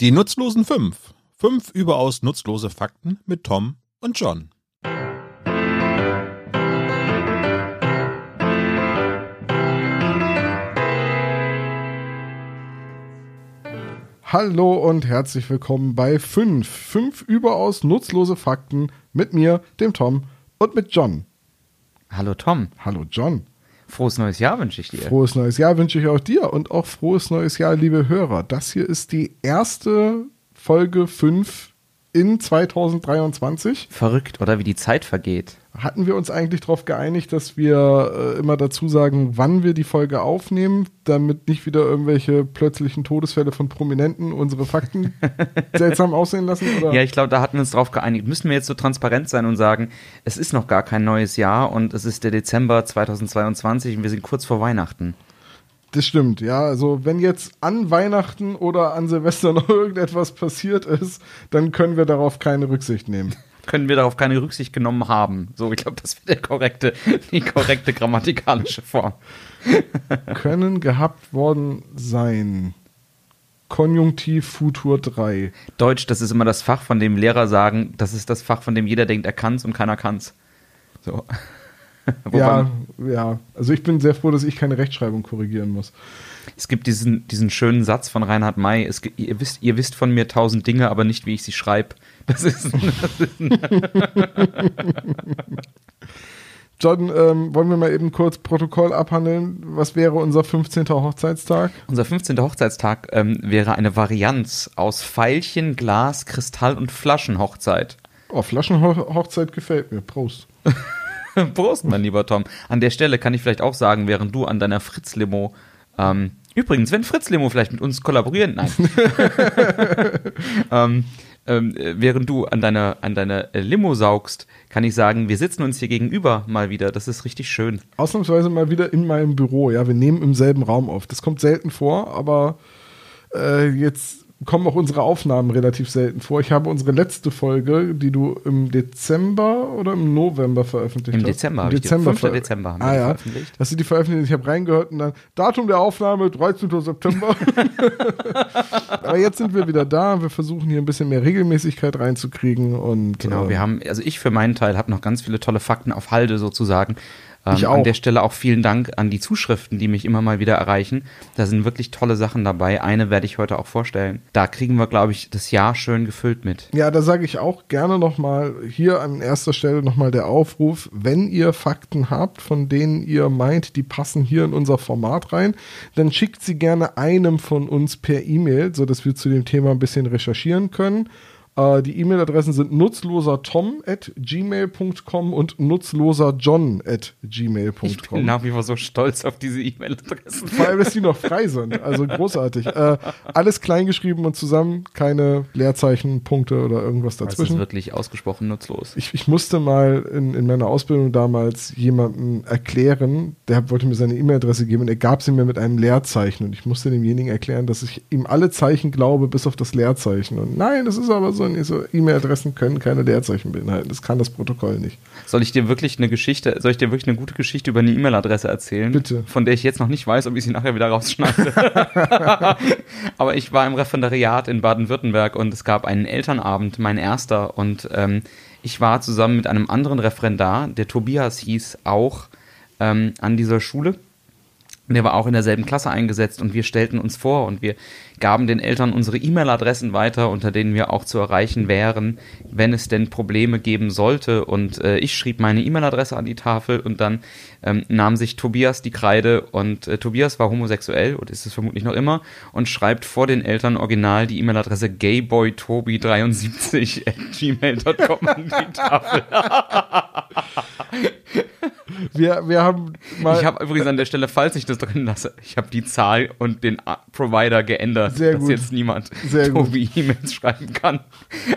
Die nutzlosen fünf. Fünf überaus nutzlose Fakten mit Tom und John. Hallo und herzlich willkommen bei 5. 5 überaus nutzlose Fakten mit mir, dem Tom und mit John. Hallo Tom. Hallo John. Frohes neues Jahr wünsche ich dir. Frohes neues Jahr wünsche ich auch dir und auch frohes neues Jahr, liebe Hörer. Das hier ist die erste Folge 5 in 2023. Verrückt, oder wie die Zeit vergeht. Hatten wir uns eigentlich darauf geeinigt, dass wir äh, immer dazu sagen, wann wir die Folge aufnehmen, damit nicht wieder irgendwelche plötzlichen Todesfälle von Prominenten unsere Fakten seltsam aussehen lassen? Oder? Ja, ich glaube, da hatten wir uns darauf geeinigt. Müssen wir jetzt so transparent sein und sagen, es ist noch gar kein neues Jahr und es ist der Dezember 2022 und wir sind kurz vor Weihnachten. Das stimmt, ja. Also wenn jetzt an Weihnachten oder an Silvester noch irgendetwas passiert ist, dann können wir darauf keine Rücksicht nehmen. Können wir darauf keine Rücksicht genommen haben. So, ich glaube, das wäre korrekte, die korrekte grammatikalische Form. können gehabt worden sein. Konjunktiv Futur 3. Deutsch, das ist immer das Fach, von dem Lehrer sagen, das ist das Fach, von dem jeder denkt, er kann's und keiner kann's. So. Ja, ja. Also ich bin sehr froh, dass ich keine Rechtschreibung korrigieren muss. Es gibt diesen, diesen schönen Satz von Reinhard May, es, ihr, wisst, ihr wisst von mir tausend Dinge, aber nicht, wie ich sie schreibe. Das ist, das ist John, ähm, wollen wir mal eben kurz Protokoll abhandeln? Was wäre unser 15. Hochzeitstag? Unser 15. Hochzeitstag ähm, wäre eine Varianz aus Pfeilchen, Glas, Kristall und Flaschenhochzeit. Oh, Flaschenhochzeit gefällt mir. Prost. Prost, mein lieber Tom. An der Stelle kann ich vielleicht auch sagen, während du an deiner Fritz-Limo ähm, Übrigens, wenn Fritz Limo vielleicht mit uns kollaborieren, nein. ähm, ähm, während du an deiner, an deiner Limo saugst, kann ich sagen, wir sitzen uns hier gegenüber mal wieder. Das ist richtig schön. Ausnahmsweise mal wieder in meinem Büro. Ja, wir nehmen im selben Raum auf. Das kommt selten vor, aber äh, jetzt kommen auch unsere Aufnahmen relativ selten vor. Ich habe unsere letzte Folge, die du im Dezember oder im November veröffentlicht Im hast. Dezember, Im Dezember, ich die, 5. Dezember haben wir ah, die ja. veröffentlicht. Hast du die veröffentlicht? Ich habe reingehört und dann Datum der Aufnahme 13. September. Aber jetzt sind wir wieder da. Wir versuchen hier ein bisschen mehr Regelmäßigkeit reinzukriegen und Genau, äh, wir haben, also ich für meinen Teil habe noch ganz viele tolle Fakten auf Halde sozusagen. Ähm. An der Stelle auch vielen Dank an die Zuschriften, die mich immer mal wieder erreichen. Da sind wirklich tolle Sachen dabei. Eine werde ich heute auch vorstellen. Da kriegen wir, glaube ich, das Jahr schön gefüllt mit. Ja, da sage ich auch gerne nochmal hier an erster Stelle nochmal der Aufruf, wenn ihr Fakten habt, von denen ihr meint, die passen hier in unser Format rein, dann schickt sie gerne einem von uns per E-Mail, sodass wir zu dem Thema ein bisschen recherchieren können. Äh, die E-Mail-Adressen sind nutzlosertom at gmail.com und nutzloserjohn at Ich bin gmail.com. nach wie vor so stolz auf diese E-Mail-Adressen. Vor allem, dass die noch frei sind. Also großartig. Äh, alles kleingeschrieben und zusammen, keine Leerzeichen, Punkte oder irgendwas Das ist dazwischen. wirklich ausgesprochen nutzlos. Ich, ich musste mal in, in meiner Ausbildung damals jemandem erklären, der wollte mir seine E-Mail-Adresse geben und er gab sie mir mit einem Leerzeichen und ich musste demjenigen erklären, dass ich ihm alle Zeichen glaube, bis auf das Leerzeichen. Und nein, das ist aber so, ich so E-Mail-Adressen können keine Leerzeichen beinhalten. Das kann das Protokoll nicht. Soll ich dir wirklich eine Geschichte, soll ich dir wirklich eine gute Geschichte über eine E-Mail-Adresse erzählen? Bitte. Von der ich jetzt noch nicht weiß, ob ich sie nachher wieder rausschneide. Aber ich war im Referendariat in Baden-Württemberg und es gab einen Elternabend, mein erster, und ähm, ich war zusammen mit einem anderen Referendar, der Tobias hieß, auch ähm, an dieser Schule. Der war auch in derselben Klasse eingesetzt und wir stellten uns vor und wir gaben den Eltern unsere E-Mail-Adressen weiter, unter denen wir auch zu erreichen wären, wenn es denn Probleme geben sollte. Und äh, ich schrieb meine E-Mail-Adresse an die Tafel und dann ähm, nahm sich Tobias die Kreide und äh, Tobias war homosexuell und ist es vermutlich noch immer und schreibt vor den Eltern original die E-Mail-Adresse gayboytobi73 at gmail.com an die Tafel. Wir, wir haben mal. Ich habe übrigens an der Stelle, falls ich das drin lasse, ich habe die Zahl und den Provider geändert, Sehr dass jetzt niemand Sehr. Tobi E-Mails schreiben kann.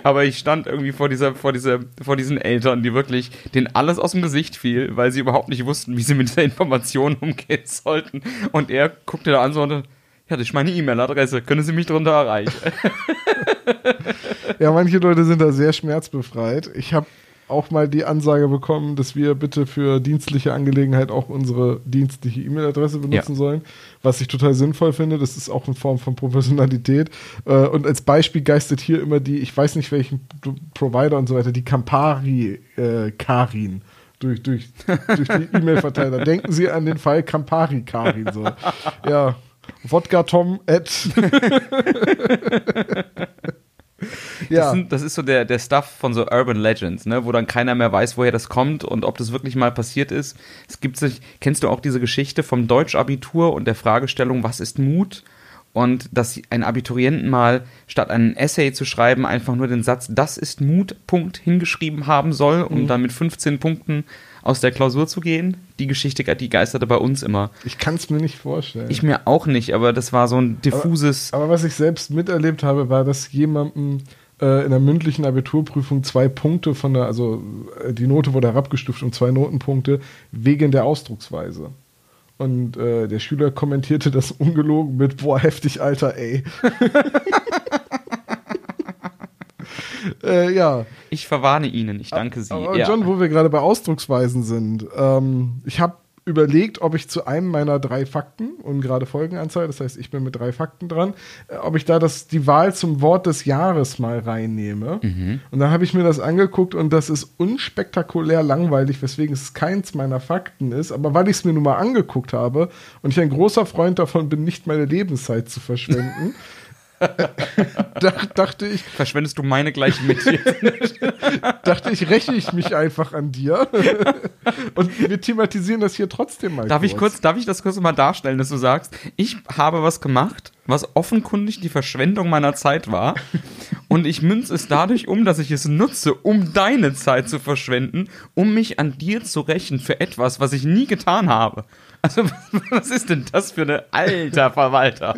Aber ich stand irgendwie vor dieser, vor dieser, vor diesen Eltern, die wirklich, denen alles aus dem Gesicht fiel, weil sie überhaupt nicht wussten, wie sie mit dieser Information umgehen sollten. Und er guckte da an so und ja, das ist meine E-Mail-Adresse, können Sie mich drunter erreichen? Ja, manche Leute sind da sehr schmerzbefreit. Ich habe auch mal die Ansage bekommen, dass wir bitte für dienstliche Angelegenheit auch unsere dienstliche E-Mail-Adresse benutzen Ja. sollen, was ich total sinnvoll finde. Das ist auch eine Form von Professionalität. Äh, Und als Beispiel geistert hier immer die, ich weiß nicht welchen Provider und so weiter, die Campari äh, Karin durch, durch, durch die E-Mail-Verteiler. Denken Sie an den Fall Campari Karin. So. Ja. Wodka Tom at. Das, ja. sind, das ist so der, der Stuff von so Urban Legends, ne, wo dann keiner mehr weiß, woher das kommt und ob das wirklich mal passiert ist. Es gibt sich, kennst du auch diese Geschichte vom Deutschabitur und der Fragestellung, was ist Mut? Und dass ein Abiturienten mal statt einen Essay zu schreiben, einfach nur den Satz, das ist Mut, Punkt, hingeschrieben haben soll, um dann mit 15 Punkten aus der Klausur zu gehen. Die Geschichte, die geisterte bei uns immer. Ich kann es mir nicht vorstellen. Ich mir auch nicht, aber das war so ein diffuses. Aber was ich selbst miterlebt habe, war, dass jemandem äh, in der mündlichen Abiturprüfung zwei Punkte von der, also äh, die Note wurde herabgestuft um zwei Notenpunkte wegen der Ausdrucksweise. Und äh, der Schüler kommentierte das ungelogen mit, boah, heftig, Alter, ey. äh, ja. Ich verwarne Ihnen, ich danke Sie. Aber ja. John, wo wir gerade bei Ausdrucksweisen sind, ähm, ich habe überlegt, ob ich zu einem meiner drei Fakten und gerade Folgenanzahl, das heißt, ich bin mit drei Fakten dran, äh, ob ich da das, die Wahl zum Wort des Jahres mal reinnehme. Und dann habe ich mir das angeguckt und das ist unspektakulär langweilig, weswegen es keins meiner Fakten ist. Aber weil ich es mir nun mal angeguckt habe und ich ein großer Freund davon bin, nicht meine Lebenszeit zu verschwenden, dachte ich, Verschwendest du meine gleich mit dachte ich, räche ich mich einfach an dir. Und wir thematisieren das hier trotzdem mal. Darf ich kurz, darf ich das kurz mal darstellen, dass du sagst, ich habe was gemacht, was offenkundig die Verschwendung meiner Zeit war. Und ich münze es dadurch um, dass ich es nutze, um deine Zeit zu verschwenden, um mich an dir zu rächen für etwas, was ich nie getan habe. Also, was, ist denn das für eine alter Verwalter?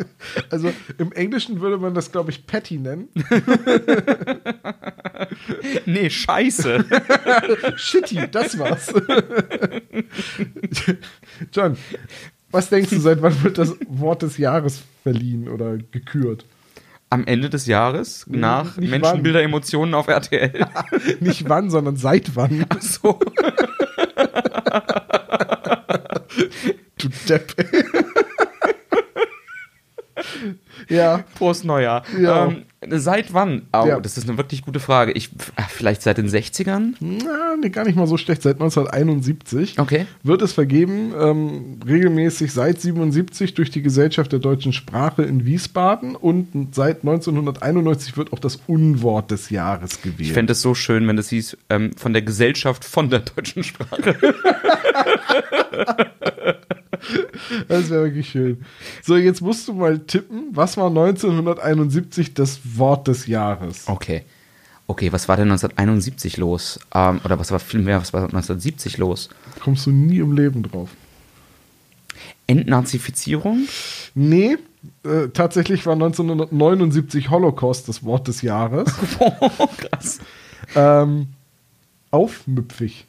Also im Englischen würde man das, glaube ich, Patty nennen. Nee, scheiße. Shitty, das war's. John, was denkst du, seit wann wird das Wort des Jahres verliehen oder gekürt? Am Ende des Jahres, nach nicht Menschenbilder, Emotionen auf RTL. Nicht wann, sondern seit wann? Ach so. Du Depp. Ja, Prost Neujahr. Ja. Ähm, seit wann? Oh, Ja. das ist eine wirklich gute Frage. Ich, äh, vielleicht seit den 60ern? na, nee, gar nicht mal so schlecht. Seit 1971 Okay. wird es vergeben, ähm, regelmäßig seit 77 durch die Gesellschaft der deutschen Sprache in Wiesbaden und seit 1991 wird auch das Unwort des Jahres gewählt. Ich fände es so schön, wenn es hieß, ähm, von der Gesellschaft von der deutschen Sprache. Das wäre wirklich schön. So, jetzt musst du mal tippen, was war 1971 das Wort des Jahres? Okay. Okay, was war denn 1971 los? Ähm, oder was war vielmehr, was war 1970 los? Kommst du nie im Leben drauf. Entnazifizierung? Nee, äh, tatsächlich war 1979 Holocaust das Wort des Jahres. Oh, krass. ähm, aufmüpfig.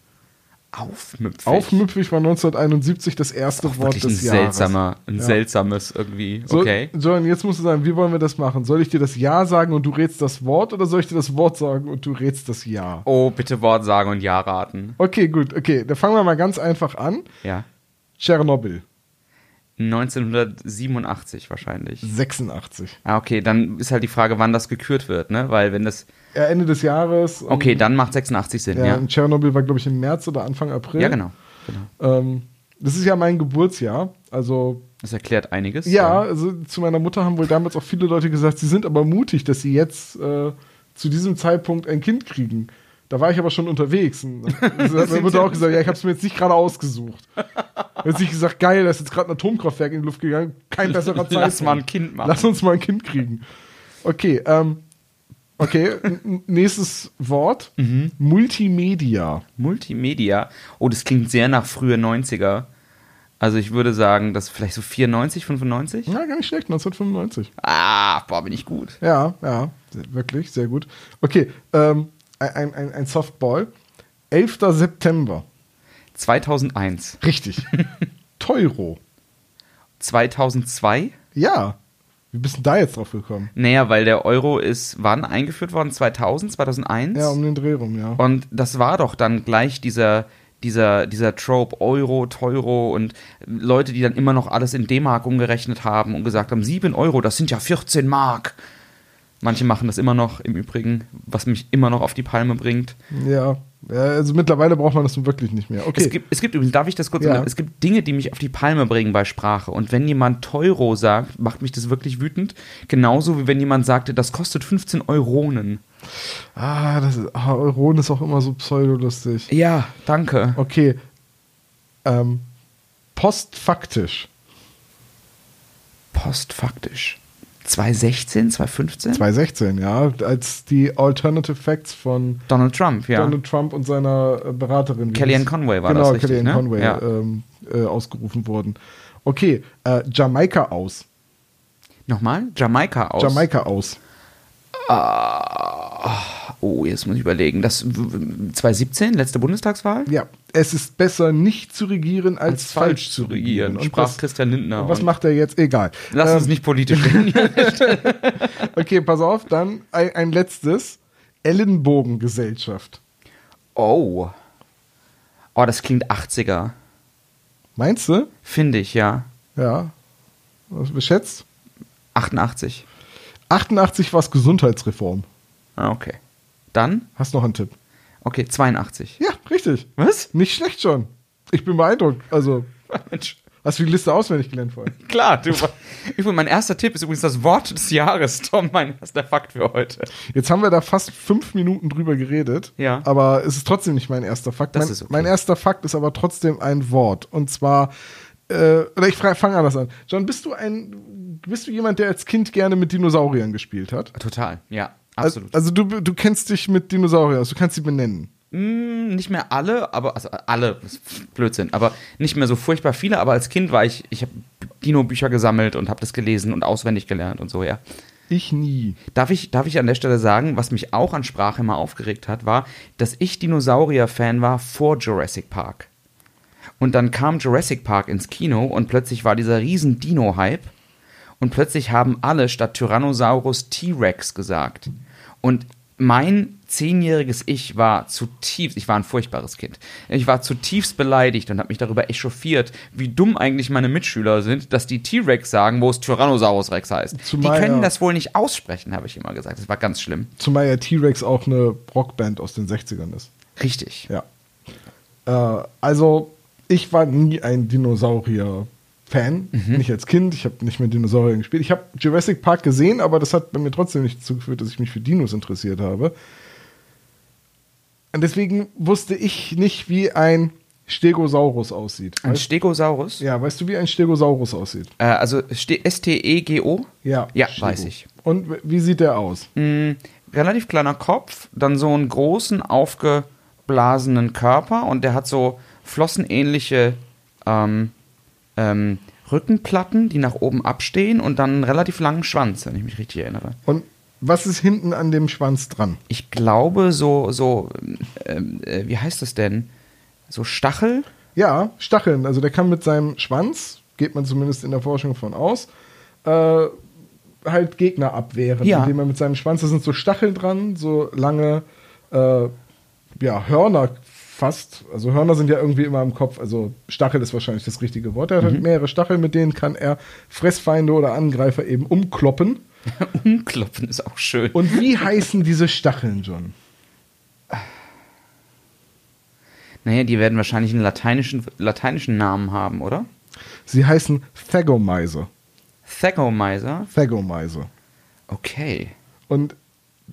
Aufmüpfig. Aufmüpfig war 1971 das erste Wort Wirklich ein des Jahres. seltsamer, ein Ja. seltsames irgendwie. So, Okay. John, jetzt musst du sagen, wie wollen wir das machen? Soll ich dir das Ja sagen und du rätst das Wort oder soll ich dir das Wort sagen und du rätst das Ja? Oh, bitte Wort sagen und Ja raten. Okay, gut, okay. Dann fangen wir mal ganz einfach an. Ja. Tschernobyl, 1987 wahrscheinlich. 86. Ah, okay, dann ist halt die Frage, wann das gekürt wird, ne? Weil wenn das. Ende des Jahres. Okay, dann macht 86 Sinn, Ja, ja. und Tschernobyl war, glaube ich, im März oder Anfang April. Ja, genau. genau. Ähm, das ist ja mein Geburtsjahr. Also, Das erklärt einiges. ja, also zu meiner Mutter haben wohl damals auch viele Leute gesagt, sie sind aber mutig, dass sie jetzt äh, zu diesem Zeitpunkt ein Kind kriegen. Da war ich aber schon unterwegs. Und dann hat meine Mutter auch gesagt, ja, ich habe es mir jetzt nicht gerade ausgesucht. Jetzt nicht gesagt, geil, da ist jetzt gerade ein Atomkraftwerk in die Luft gegangen. Kein besserer Zeitpunkt. Lass mal ein Kind machen. Lass uns mal ein Kind kriegen. Okay, ähm, okay, nächstes Wort. Mhm. Multimedia. Multimedia. Oh, das klingt sehr nach frühe 90er. Also ich würde sagen, das vielleicht so 94, 95? Ja, gar nicht schlecht, 1995. Ah, boah, bin ich gut. Ja, ja, wirklich, sehr gut. Okay, ähm, ein, ein, ein Softball. 11. September. 2001. Richtig. Teuro. 2002? Ja. Wie bist du da jetzt drauf gekommen? Naja, weil der Euro ist, wann eingeführt worden? 2000, 2001? Ja, um den Dreh rum, ja. Und das war doch dann gleich dieser, dieser, dieser Trope Euro, Teuro und Leute, die dann immer noch alles in D-Mark umgerechnet haben und gesagt haben, 7 Euro, das sind ja 14 Mark. Manche machen das immer noch im Übrigen, was mich immer noch auf die Palme bringt. Ja. also mittlerweile braucht man das nun wirklich nicht mehr. Okay. Es gibt, es gibt übrigens, darf ich das kurz Ja. sagen? Es gibt Dinge, die mich auf die Palme bringen bei Sprache. Und wenn jemand Teuro sagt, macht mich das wirklich wütend. Genauso wie wenn jemand sagte, das kostet 15 Euronen. ah, das ist, ah, Euron ist auch immer so pseudolustig. Ja, danke. Okay. Ähm, postfaktisch. Postfaktisch. 2016, 2015? 2016, ja. Als die Alternative Facts von Donald Trump, ja. Donald Trump und seiner äh, Beraterin. Kellyanne Conway war genau, das richtig, Kellyanne ne? Conway Ja. ähm, äh, ausgerufen wurden. Okay, äh, Jamaika aus. Nochmal? Jamaika aus. Jamaika aus. Oh, jetzt muss ich überlegen. Das w- w- 2017, letzte Bundestagswahl? Ja, es ist besser nicht zu regieren als, falsch zu regieren. Und sprach was, Christian Lindner. und was macht er jetzt? Egal. Lass Ähm, uns nicht politisch reden. Okay, pass auf, dann ein, ein letztes. Ellenbogengesellschaft. oh. Oh, das klingt 80er. Meinst du? Finde ich, ja. Ja. Was beschätzt? 88. 88 war Gesundheitsreform. Ah, okay. Dann? Hast noch einen Tipp? Okay, 82. Ja, richtig. Was? Nicht schlecht schon. Ich bin beeindruckt. Also, Mensch. hast du die Liste auswendig gelernt vorhin? Klar, du. Übrigens, mein erster Tipp ist übrigens das Wort des Jahres, Tom, mein erster Fakt für heute. Jetzt haben wir da fast fünf Minuten drüber geredet. Ja. Aber es ist trotzdem nicht mein erster Fakt. Das mein, ist okay. mein erster Fakt ist aber trotzdem ein Wort. Und zwar, äh, oder ich fange anders an. John, bist du ein, bist du jemand, der als Kind gerne mit Dinosauriern gespielt hat? Total, ja, absolut. also du, du kennst dich mit Dinosauriern aus, du kannst sie benennen. Mm, nicht mehr alle, aber also alle, das ist Blödsinn, aber nicht mehr so furchtbar viele. Aber als Kind war ich, ich habe Dino-Bücher gesammelt und habe das gelesen und auswendig gelernt und so, ja. Ich nie. Darf ich, darf ich an der Stelle sagen, was mich auch an Sprache immer aufgeregt hat, war, dass ich Dinosaurier-Fan war vor Jurassic Park. Und dann kam Jurassic Park ins Kino und plötzlich war dieser riesen Dino-Hype und plötzlich haben alle statt Tyrannosaurus T-Rex gesagt. Und mein zehnjähriges Ich war zutiefst, ich war ein furchtbares Kind. Ich war zutiefst beleidigt und habe mich darüber echauffiert, wie dumm eigentlich meine Mitschüler sind, dass die T-Rex sagen, wo es Tyrannosaurus Rex heißt. Zumal die können ja- das wohl nicht aussprechen, habe ich immer gesagt. Das war ganz schlimm. Zumal ja T-Rex auch eine Rockband aus den 60ern ist. Richtig. Ja. Äh, also, ich war nie ein Dinosaurier-Fan. Nicht als Kind. Ich habe nicht mit Dinosauriern gespielt. Ich habe Jurassic Park gesehen, aber das hat bei mir trotzdem nicht dazu geführt, dass ich mich für Dinos interessiert habe. Und deswegen wusste ich nicht, wie ein Stegosaurus aussieht. Ein Weißt, Stegosaurus? ja, weißt du, wie ein Stegosaurus aussieht? Äh, also Ste- S-T-E-G-O? Ja. Ja, Stego. weiß ich. Und wie sieht der aus? Mm, relativ kleiner Kopf, dann so einen großen, aufgeblasenen Körper und der hat so flossenähnliche ähm, ähm, Rückenplatten, die nach oben abstehen und dann einen relativ langen Schwanz, wenn ich mich richtig erinnere. Und was ist hinten an dem Schwanz dran? Ich glaube, so, so, ähm, äh, wie heißt das denn? So Stachel? Ja, Stacheln. Also der kann mit seinem Schwanz, geht man zumindest in der Forschung von aus, äh, halt Gegner abwehren, Ja. indem er mit seinem Schwanz, da sind so Stacheln dran, so lange äh, ja, Hörner fast. Also Hörner sind ja irgendwie immer im Kopf, also Stachel ist wahrscheinlich das richtige Wort. Er hat halt mehrere Stacheln, mit denen kann er Fressfeinde oder Angreifer eben umkloppen. Umkloppen ist auch schön. Und wie heißen diese Stacheln, John? Naja, die werden wahrscheinlich einen lateinischen, lateinischen Namen haben, oder? Sie heißen Thagomiser. Thagomiser? Thagomiser. Okay. Und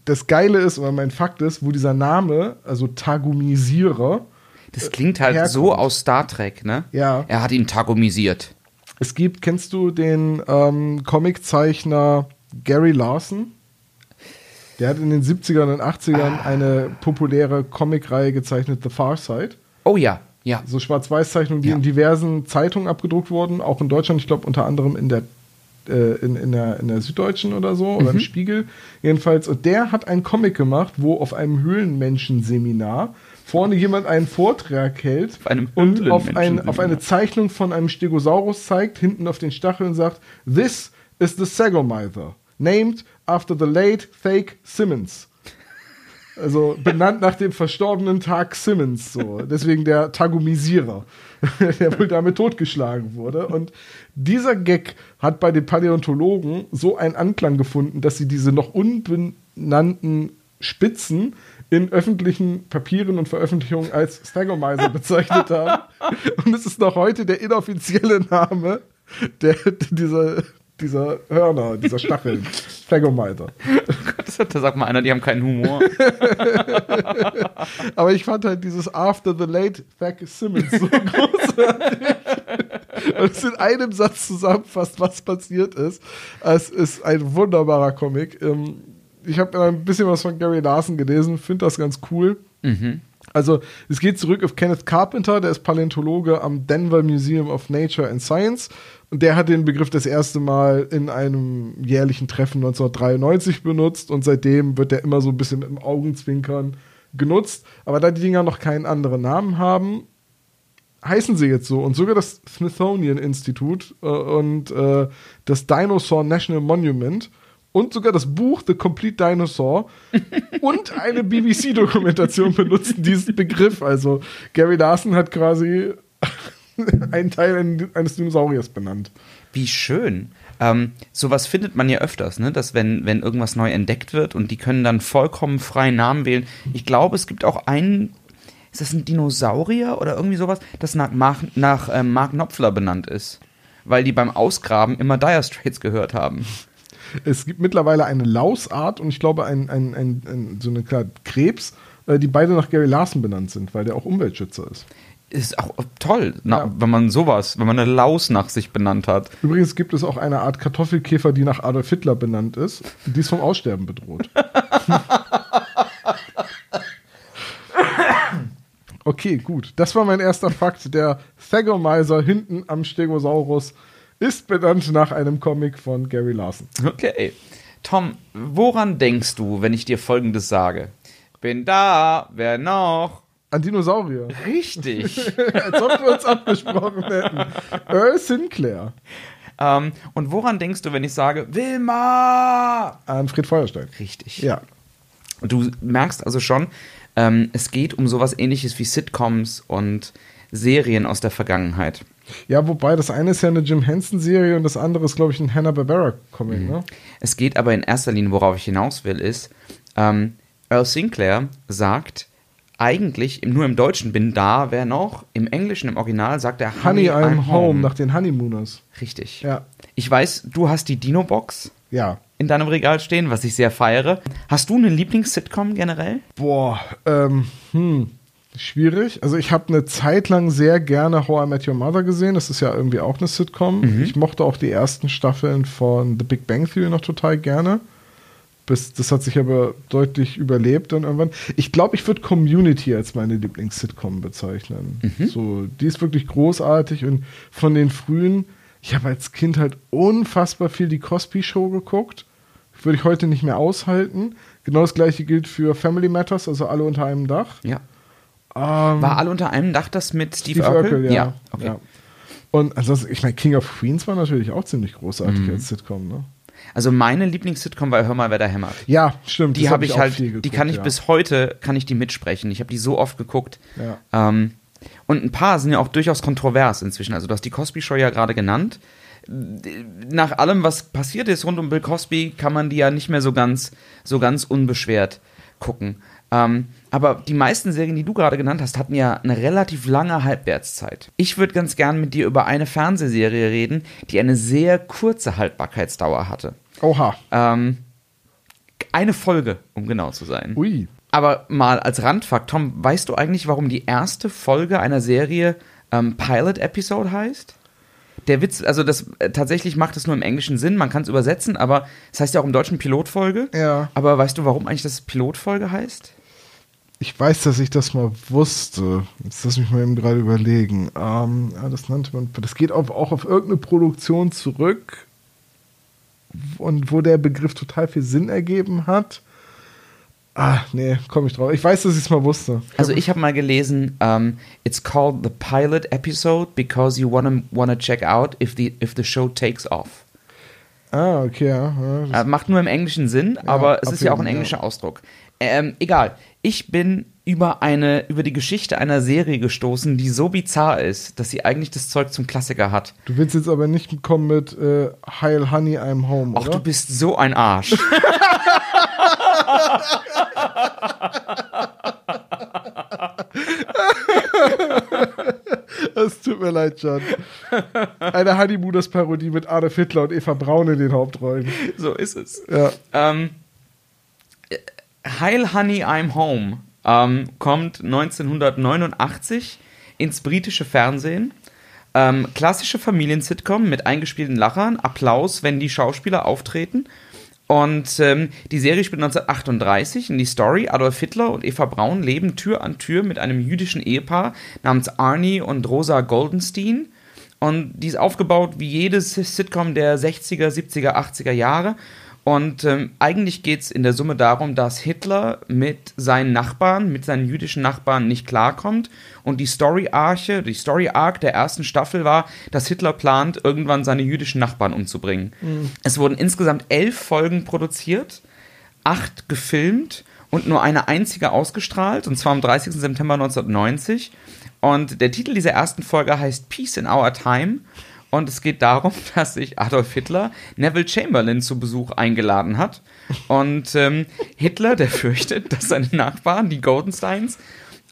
das Geile ist, oder mein Fakt ist, wo dieser Name, also Tagomisierer, Das klingt halt herkommt. so aus Star Trek, ne? Ja. Er hat ihn tagomisiert. es gibt, kennst du den ähm, Comiczeichner Gary Larson? Der hat in den 70ern und 80ern eine populäre Comicreihe gezeichnet, The Far Side. Oh ja, ja. So Schwarz-Weiß-Zeichnungen, die Ja. in diversen Zeitungen abgedruckt wurden, auch in Deutschland, ich glaube unter anderem in der, äh, in, in, der, in der Süddeutschen oder so, oder im Spiegel. Jedenfalls, und der hat einen Comic gemacht, wo auf einem Höhlenmenschen-Seminar vorne jemand einen Vortrag hält Auf und auf, ein, auf eine Zeichnung von einem Stegosaurus zeigt, hinten auf den Stacheln sagt, This is the Sagomither, named after the late Thake Simmons. Also benannt nach dem verstorbenen Tag Simmons, so. Deswegen der Tagomisierer, der wohl damit totgeschlagen wurde. Und dieser Gag hat bei den Paläontologen so einen Anklang gefunden, dass sie diese noch unbenannten Spitzen in öffentlichen Papieren und Veröffentlichungen als Stagomizer bezeichnet haben. Und es ist noch heute der inoffizielle Name der, dieser, dieser Hörner, dieser Stacheln. Stagomizer. Da sagt mal einer, die haben keinen Humor. Aber ich fand halt dieses After the Late Thak Simmons so großartig. Und es in einem Satz zusammenfasst, was passiert ist. Es ist ein wunderbarer Comic. Ähm, Ich habe ein bisschen was von Gary Larson gelesen, finde das ganz cool. Also, es geht zurück auf Kenneth Carpenter, der ist Paläontologe am Denver Museum of Nature and Science. Und der hat den Begriff das erste Mal in einem jährlichen Treffen 1993 benutzt und seitdem wird der immer so ein bisschen mit dem Augenzwinkern genutzt. Aber da die Dinger noch keinen anderen Namen haben, heißen sie jetzt so. Und sogar das Smithsonian Institute äh, und äh, das Dinosaur National Monument und sogar das Buch The Complete Dinosaur und eine BBC-Dokumentation benutzen diesen Begriff. Also Gary Larson hat quasi einen Teil eines Dinosauriers benannt. Wie schön. Ähm, sowas findet man ja öfters, ne? dass wenn, wenn irgendwas neu entdeckt wird und die können dann vollkommen freien Namen wählen. Ich glaube, es gibt auch einen, ist das ein Dinosaurier oder irgendwie sowas, das nach, Mark, nach ähm, Mark Knopfler benannt ist. Weil die beim Ausgraben immer Dire Straits gehört haben. Es gibt mittlerweile eine Lausart und ich glaube ein, ein, ein, ein so eine klar, Krebs, äh, die beide nach Gary Larson benannt sind, weil der auch Umweltschützer ist. Ist auch toll, na, Ja. wenn man sowas, wenn man eine Laus nach sich benannt hat. Übrigens gibt es auch eine Art Kartoffelkäfer, die nach Adolf Hitler benannt ist. Die ist vom Aussterben bedroht. Okay, gut. Das war mein erster Fakt. Der Thagomizer hinten am Stegosaurus ist benannt nach einem Comic von Gary Larson. Okay. Tom, woran denkst du, wenn ich dir Folgendes sage? Bin da, wer noch? An Dinosaurier. Richtig. Als ob wir uns abgesprochen hätten. Earl Sinclair. ähm, und woran denkst du, wenn ich sage, Wilma? An Fred Feuerstein. Richtig. Ja. Du merkst also schon, ähm, es geht um sowas ähnliches wie Sitcoms und Serien aus der Vergangenheit. Ja, wobei das eine ist ja eine Jim Henson-Serie und das andere ist, glaube ich, ein Hanna-Barbera-Comic, ne? Es geht aber in erster Linie, worauf ich hinaus will, ist, ähm, Earl Sinclair sagt eigentlich im- nur im Deutschen bin da, wer noch? Im Englischen, im Original sagt er Honey, I'm, home. nach den Honeymooners. Richtig. Ja. Ich weiß, du hast die Dino-Box Ja. in deinem Regal stehen, was ich sehr feiere. Hast du eine Lieblings-Sitcom generell? Boah, ähm, hm, schwierig. Also ich habe eine Zeit lang sehr gerne How I Met Your Mother gesehen. Das ist ja irgendwie auch eine Sitcom. Ich mochte auch die ersten Staffeln von The Big Bang Theory noch total gerne. Bis, das hat sich aber deutlich überlebt dann irgendwann. Ich glaube, ich würde Community als meine Lieblings-Sitcom bezeichnen. So, die ist wirklich großartig und von den frühen, ich habe als Kind halt unfassbar viel die Cosby Show geguckt. Würde ich heute nicht mehr aushalten. Genau das gleiche gilt für Family Matters, also alle unter einem Dach. Ja. Ähm, War alle unter einem Dach das mit Steve, Steve Urkel? Urkel, ja. okay. ja. Und ansonsten, ich meine, King of Queens war natürlich auch ziemlich großartig Mhm. als Sitcom, ne? Also meine Lieblings-Sitcom war Hör mal, wer da hämmert. Ja, stimmt. Die das hab habe ich halt, viel die geguckt, kann ich ja. bis heute, kann ich die mitsprechen. Ich habe die so oft geguckt. Ja. Ähm, und ein paar sind ja auch durchaus kontrovers inzwischen. Also du hast die Cosby Show ja gerade genannt. Nach allem, was passiert ist rund um Bill Cosby, kann man die ja nicht mehr so ganz, so ganz unbeschwert gucken. Ähm, aber die meisten Serien, die du gerade genannt hast, hatten ja eine relativ lange Halbwertszeit. Ich würde ganz gern mit dir über eine Fernsehserie reden, die eine sehr kurze Haltbarkeitsdauer hatte. Oha. Ähm, eine Folge, um genau zu sein. Ui. Aber mal als Randfakt, Tom, weißt du eigentlich, warum die erste Folge einer Serie ähm, Pilot Episode heißt? Der Witz, also das äh, tatsächlich macht es nur im englischen Sinn, man kann es übersetzen, aber es heißt ja auch im Deutschen Pilotfolge. Ja. Aber weißt du, warum eigentlich das Pilotfolge heißt? Ich weiß, dass ich das mal wusste. Jetzt lass mich mal eben gerade überlegen. Ähm, ja, das nannte man. Das geht auf, auch auf irgendeine Produktion zurück. Und wo der Begriff total viel Sinn ergeben hat. Ah, nee, komme ich drauf. Ich weiß, dass ich es mal wusste. Also ich habe mal gelesen, um, it's called the pilot episode because you wanna wanna check out if the if the show takes off. Ah, okay, ja. ja Äh, macht nur im Englischen Sinn, aber es ist ja auch ein englischer Ausdruck. Ähm, egal. Ich bin über eine, über die Geschichte einer Serie gestoßen, die so bizarr ist, dass sie eigentlich das Zeug zum Klassiker hat. Du willst jetzt aber nicht kommen mit äh, Heil Honey, I'm Home, Ach, oder? du bist so ein Arsch. Es tut mir leid, John. Eine Honeymooners-Parodie mit Adolf Hitler und Eva Braun in den Hauptrollen. so ist es. Ja. Ähm, Heil Honey, I'm Home ähm, kommt 1989 ins britische Fernsehen. Ähm, klassische Familiensitcom mit eingespielten Lachern, Applaus, wenn die Schauspieler auftreten. Und ähm, die Serie spielt 1938 in die Story. Adolf Hitler und Eva Braun leben Tür an Tür mit einem jüdischen Ehepaar namens Arnie und Rosa Goldenstein. Und die ist aufgebaut wie jedes Sitcom der 60er, 70er, 80er Jahre. Und ähm, eigentlich geht es in der Summe darum, dass Hitler mit seinen Nachbarn, mit seinen jüdischen Nachbarn nicht klarkommt. Und die Story-Arche, die Story-Arc der ersten Staffel war, dass Hitler plant, irgendwann seine jüdischen Nachbarn umzubringen. Es wurden insgesamt elf Folgen produziert, acht gefilmt und nur eine einzige ausgestrahlt, und zwar am 30. September 1990. Und der Titel dieser ersten Folge heißt Peace in Our Time. Und es geht darum, dass sich Adolf Hitler Neville Chamberlain zu Besuch eingeladen hat. Und ähm, Hitler, der fürchtet, dass seine Nachbarn, die Goldensteins,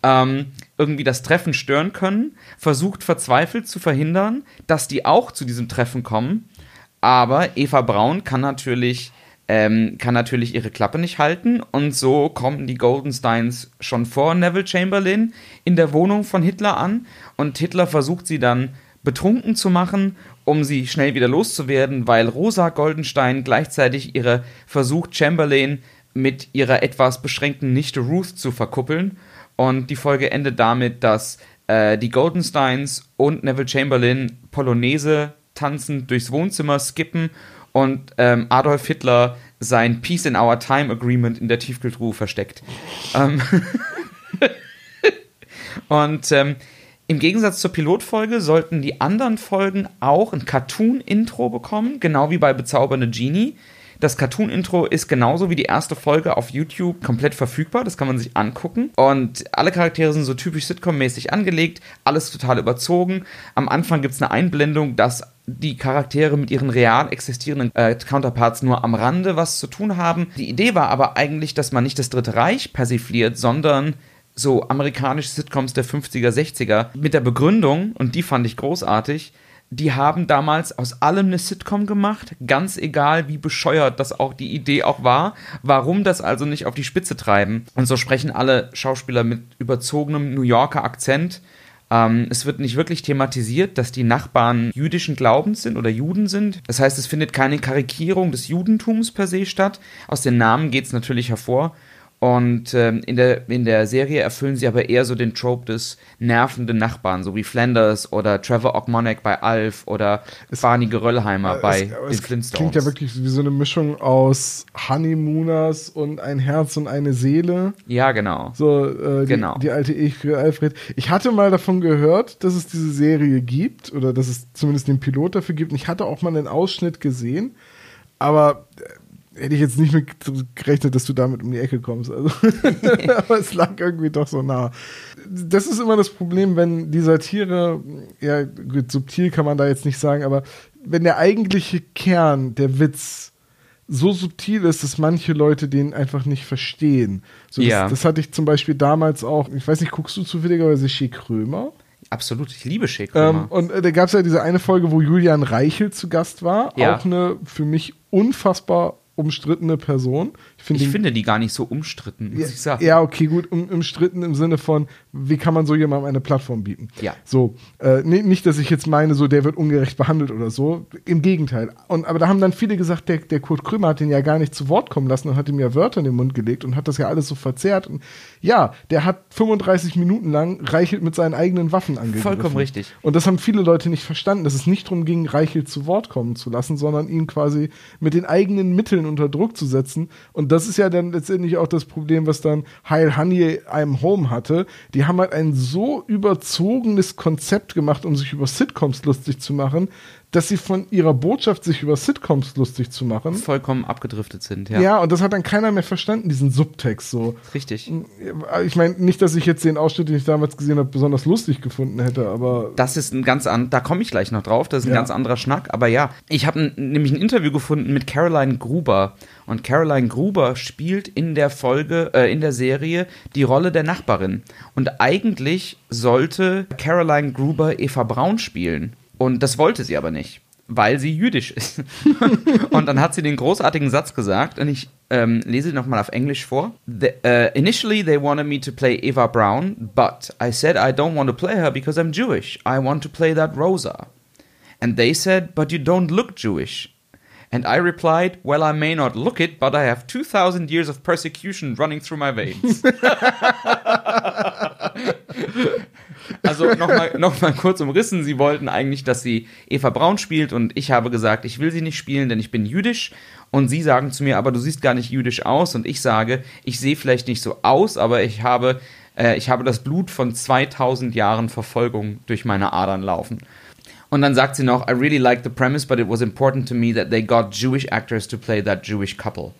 ähm, irgendwie das Treffen stören können, versucht verzweifelt zu verhindern, dass die auch zu diesem Treffen kommen. Aber Eva Braun kann natürlich, ähm, kann natürlich ihre Klappe nicht halten und so kommen die Goldensteins schon vor Neville Chamberlain in der Wohnung von Hitler an und Hitler versucht sie dann betrunken zu machen, um sie schnell wieder loszuwerden, weil Rosa Goldenstein gleichzeitig ihre versucht, Chamberlain mit ihrer etwas beschränkten Nichte Ruth zu verkuppeln. Und die Folge endet damit, dass äh, die Goldensteins und Neville Chamberlain Polonaise tanzend durchs Wohnzimmer skippen und ähm, Adolf Hitler sein Peace in Our Time Agreement in der Tiefkühltruhe versteckt. Ähm und ähm, im Gegensatz zur Pilotfolge sollten die anderen Folgen auch ein Cartoon-Intro bekommen, genau wie bei Bezaubernde Genie. Das Cartoon-Intro ist genauso wie die erste Folge auf YouTube komplett verfügbar. Das kann man sich angucken. Und alle Charaktere sind so typisch Sitcom-mäßig angelegt. Alles total überzogen. Am Anfang gibt es eine Einblendung, dass die Charaktere mit ihren real existierenden äh, Counterparts nur am Rande was zu tun haben. Die Idee war aber eigentlich, dass man nicht das Dritte Reich persifliert, sondern so amerikanische Sitcoms der 50er, 60er mit der Begründung, und die fand ich großartig, die haben damals aus allem eine Sitcom gemacht, ganz egal wie bescheuert das auch die Idee auch war, warum das also nicht auf die Spitze treiben. Und so sprechen alle Schauspieler mit überzogenem New Yorker Akzent. Ähm, es wird nicht wirklich thematisiert, dass die Nachbarn jüdischen Glaubens sind oder Juden sind. Das heißt, es findet keine Karikierung des Judentums per se statt. Aus den Namen geht es natürlich hervor. Und ähm, in, der, in der Serie erfüllen sie aber eher so den Trope des nervenden Nachbarn, so wie Flanders oder Trevor Ogmonek bei Alf oder Barney Geröllheimer bei es, den es Flintstones. klingt ja wirklich wie so eine Mischung aus Honeymooners und ein Herz und eine Seele. ja, genau. So, äh, die, Genau. die alte für Alfred. Ich hatte mal davon gehört, dass es diese Serie gibt oder dass es zumindest den Pilot dafür gibt. Und ich hatte auch mal einen Ausschnitt gesehen, aber äh, hätte ich jetzt nicht mit gerechnet, dass du damit um die Ecke kommst. Also, aber es lag irgendwie doch so nah. Das ist immer das Problem, wenn die Satire, ja, gut, subtil kann man da jetzt nicht sagen, aber wenn der eigentliche Kern, der Witz, so subtil ist, dass manche Leute den einfach nicht verstehen. So, das, Ja. das hatte ich zum Beispiel damals auch, ich weiß nicht, guckst du zufälligerweise Schick Krömer? Absolut, ich liebe Shea Ähm, Krömer. und äh, da gab es ja diese eine Folge, wo Julian Reichel zu Gast war. Ja. Auch eine für mich unfassbar umstrittene Person. Ich, find ich ihn- finde die gar nicht so umstritten, muss ja, ich sagen. ja, okay, gut, um, umstritten im Sinne von, wie kann man so jemandem eine Plattform bieten? Ja. So, äh, nicht, dass ich jetzt meine, so der wird ungerecht behandelt oder so. Im Gegenteil. Und, aber da haben dann viele gesagt, der, der Kurt Krömer hat den ja gar nicht zu Wort kommen lassen und hat ihm ja Wörter in den Mund gelegt und hat das ja alles so verzerrt. Und ja, der hat 35 Minuten lang Reichelt mit seinen eigenen Waffen angegriffen. Vollkommen richtig. Und das haben viele Leute nicht verstanden, dass es nicht darum ging, Reichelt zu Wort kommen zu lassen, sondern ihn quasi mit den eigenen Mitteln unter Druck zu setzen. Und das ist ja dann letztendlich auch das Problem, was dann Heil Honey I'm Home hatte. Die haben halt ein so überzogenes Konzept gemacht, um sich über Sitcoms lustig zu machen, dass sie von ihrer Botschaft, sich über Sitcoms lustig zu machen, Vollkommen abgedriftet sind, ja. ja. und das hat dann keiner mehr verstanden, diesen Subtext so. Richtig. Ich meine, nicht, dass ich jetzt den Ausschnitt, den ich damals gesehen habe, besonders lustig gefunden hätte, aber Das ist ein ganz an, da komme ich gleich noch drauf, das ist ein Ja. ganz anderer Schnack, aber ja, ich habe nämlich ein Interview gefunden mit Caroline Gruber und Caroline Gruber spielt in der Folge, äh, in der Serie die Rolle der Nachbarin und eigentlich sollte Caroline Gruber Eva Braun spielen und das wollte sie aber nicht. Weil sie jüdisch ist. und dann hat sie den großartigen Satz gesagt, und ich ähm, lese ihn nochmal auf Englisch vor. The, uh, initially, they wanted me to play Eva Braun, but I said I don't want to play her because I'm Jewish. I want to play that Rosa. And they said, but you don't look Jewish. And I replied, well, I may not look it, but I have 2,000 years of persecution running through my veins. Also nochmal noch mal kurz umrissen, sie wollten eigentlich, dass sie Eva Braun spielt und ich habe gesagt, ich will sie nicht spielen, denn ich bin jüdisch. Und sie sagen zu mir, aber du siehst gar nicht jüdisch aus. Und ich sage, ich sehe vielleicht nicht so aus, aber ich habe, äh, ich habe das Blut von 2000 Jahren Verfolgung durch meine Adern laufen. Und dann sagt sie noch, I really like the premise, but it was important to me that they got Jewish actors to play that Jewish couple.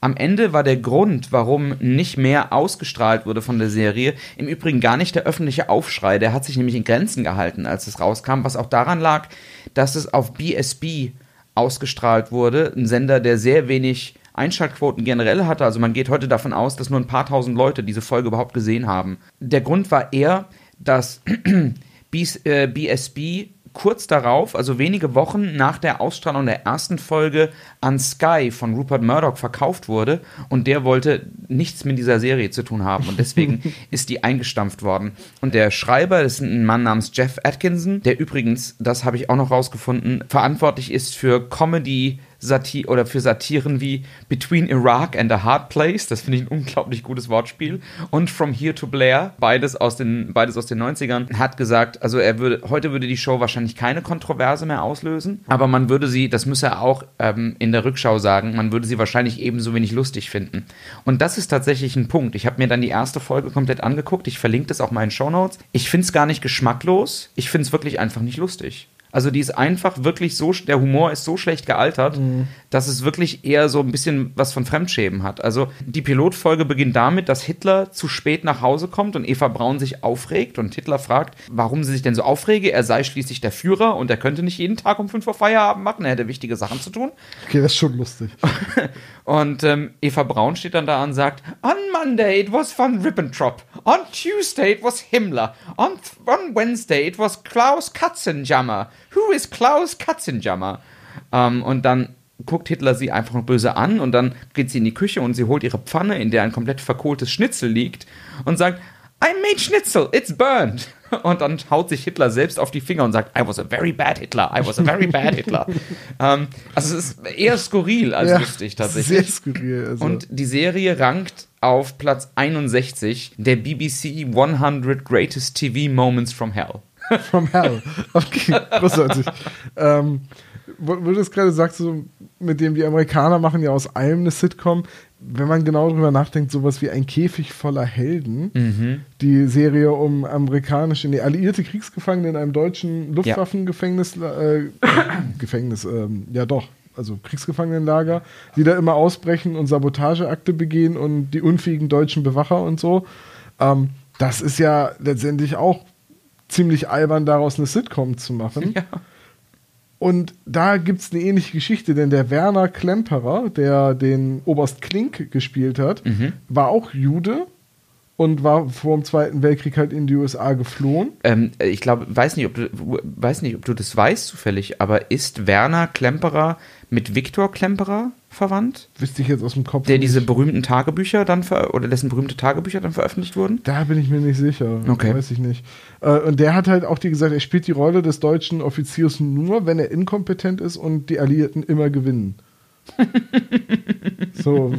Am Ende war der Grund, warum nicht mehr ausgestrahlt wurde von der Serie, im Übrigen gar nicht der öffentliche Aufschrei. Der hat sich nämlich in Grenzen gehalten, als es rauskam, was auch daran lag, dass es auf BSB ausgestrahlt wurde. Ein Sender, der sehr wenig Einschaltquoten generell hatte. Also man geht heute davon aus, dass nur ein paar tausend Leute diese Folge überhaupt gesehen haben. Der Grund war eher, dass BS, BSB kurz darauf, also wenige Wochen nach der Ausstrahlung der ersten Folge an Sky von Rupert Murdoch verkauft wurde und der wollte nichts mit dieser Serie zu tun haben und deswegen ist die eingestampft worden. Und der Schreiber, das ist ein Mann namens Jeff Atkinson, der übrigens, das habe ich auch noch rausgefunden, verantwortlich ist für Comedy Satir oder für Satiren wie Between Iraq and a Hard Place, das finde ich ein unglaublich gutes Wortspiel, und From Here to Blair, beides aus den, beides aus den 90ern, hat gesagt, also er würde, heute würde die Show wahrscheinlich keine Kontroverse mehr auslösen, aber man würde sie, das müsse er auch ähm, in der Rückschau sagen, man würde sie wahrscheinlich ebenso wenig lustig finden. Und das ist tatsächlich ein Punkt. Ich habe mir dann die erste Folge komplett angeguckt, ich verlinke das auch mal in Show Notes. Ich finde es gar nicht geschmacklos, ich finde es wirklich einfach nicht lustig. Also die ist einfach wirklich so, der Humor ist so schlecht gealtert, dass es wirklich eher so ein bisschen was von Fremdschämen hat. Also die Pilotfolge beginnt damit, dass Hitler zu spät nach Hause kommt und Eva Braun sich aufregt und Hitler fragt, warum sie sich denn so aufrege. Er sei schließlich der Führer und er könnte nicht jeden Tag um 5 Uhr Feierabend machen, er hätte wichtige Sachen zu tun. okay, das ist schon lustig. Und ähm, Eva Braun steht dann da und sagt, On Monday it was von Ribbentrop, on Tuesday it was Himmler, on, on Wednesday it was Klaus Katzenjammer. Who is Klaus Katzenjammer? Ähm, und dann guckt Hitler sie einfach nur böse an und dann geht sie in die Küche und sie holt ihre Pfanne, in der ein komplett verkohltes Schnitzel liegt und sagt, I made Schnitzel, it's burned. Und dann haut sich Hitler selbst auf die Finger und sagt, I was a very bad Hitler, I was a very bad Hitler. ähm, also es ist eher skurril als lustig tatsächlich. Sehr skurril. Also. Und die Serie rankt auf Platz 61 der BBC 100 Greatest TV Moments from Hell. From Hell. Okay, großartig. ähm, wo du das gerade sagst, so mit dem die Amerikaner machen ja aus allem eine Sitcom. Wenn man genau darüber nachdenkt, sowas wie ein Käfig voller Helden, Mhm. die Serie um amerikanische, nee, alliierte Kriegsgefangene in einem deutschen Luftwaffengefängnis, äh, Gefängnis, ähm, ja doch, also Kriegsgefangenenlager, die da immer ausbrechen und Sabotageakte begehen und die unfähigen deutschen Bewacher und so. Ähm, das ist ja letztendlich auch ziemlich albern, daraus eine Sitcom zu machen. Ja. Und da gibt es eine ähnliche Geschichte, denn der Werner Klemperer, der den Oberst Klink gespielt hat, war auch Jude und war vor dem Zweiten Weltkrieg halt in die USA geflohen. Ähm, ich glaube, weiß nicht, ob du weiß nicht, ob du das weißt zufällig, aber ist Werner Klemperer mit Viktor Klemperer verwandt? Wüsste ich jetzt aus dem Kopf. Der nicht. diese berühmten Tagebücher dann ver oder dessen berühmte Tagebücher dann veröffentlicht wurden? Da bin ich mir nicht sicher. Okay. Weiß ich nicht. Äh, Und der hat halt auch die gesagt, er spielt die Rolle des deutschen Offiziers nur, wenn er inkompetent ist und die Alliierten immer gewinnen. so,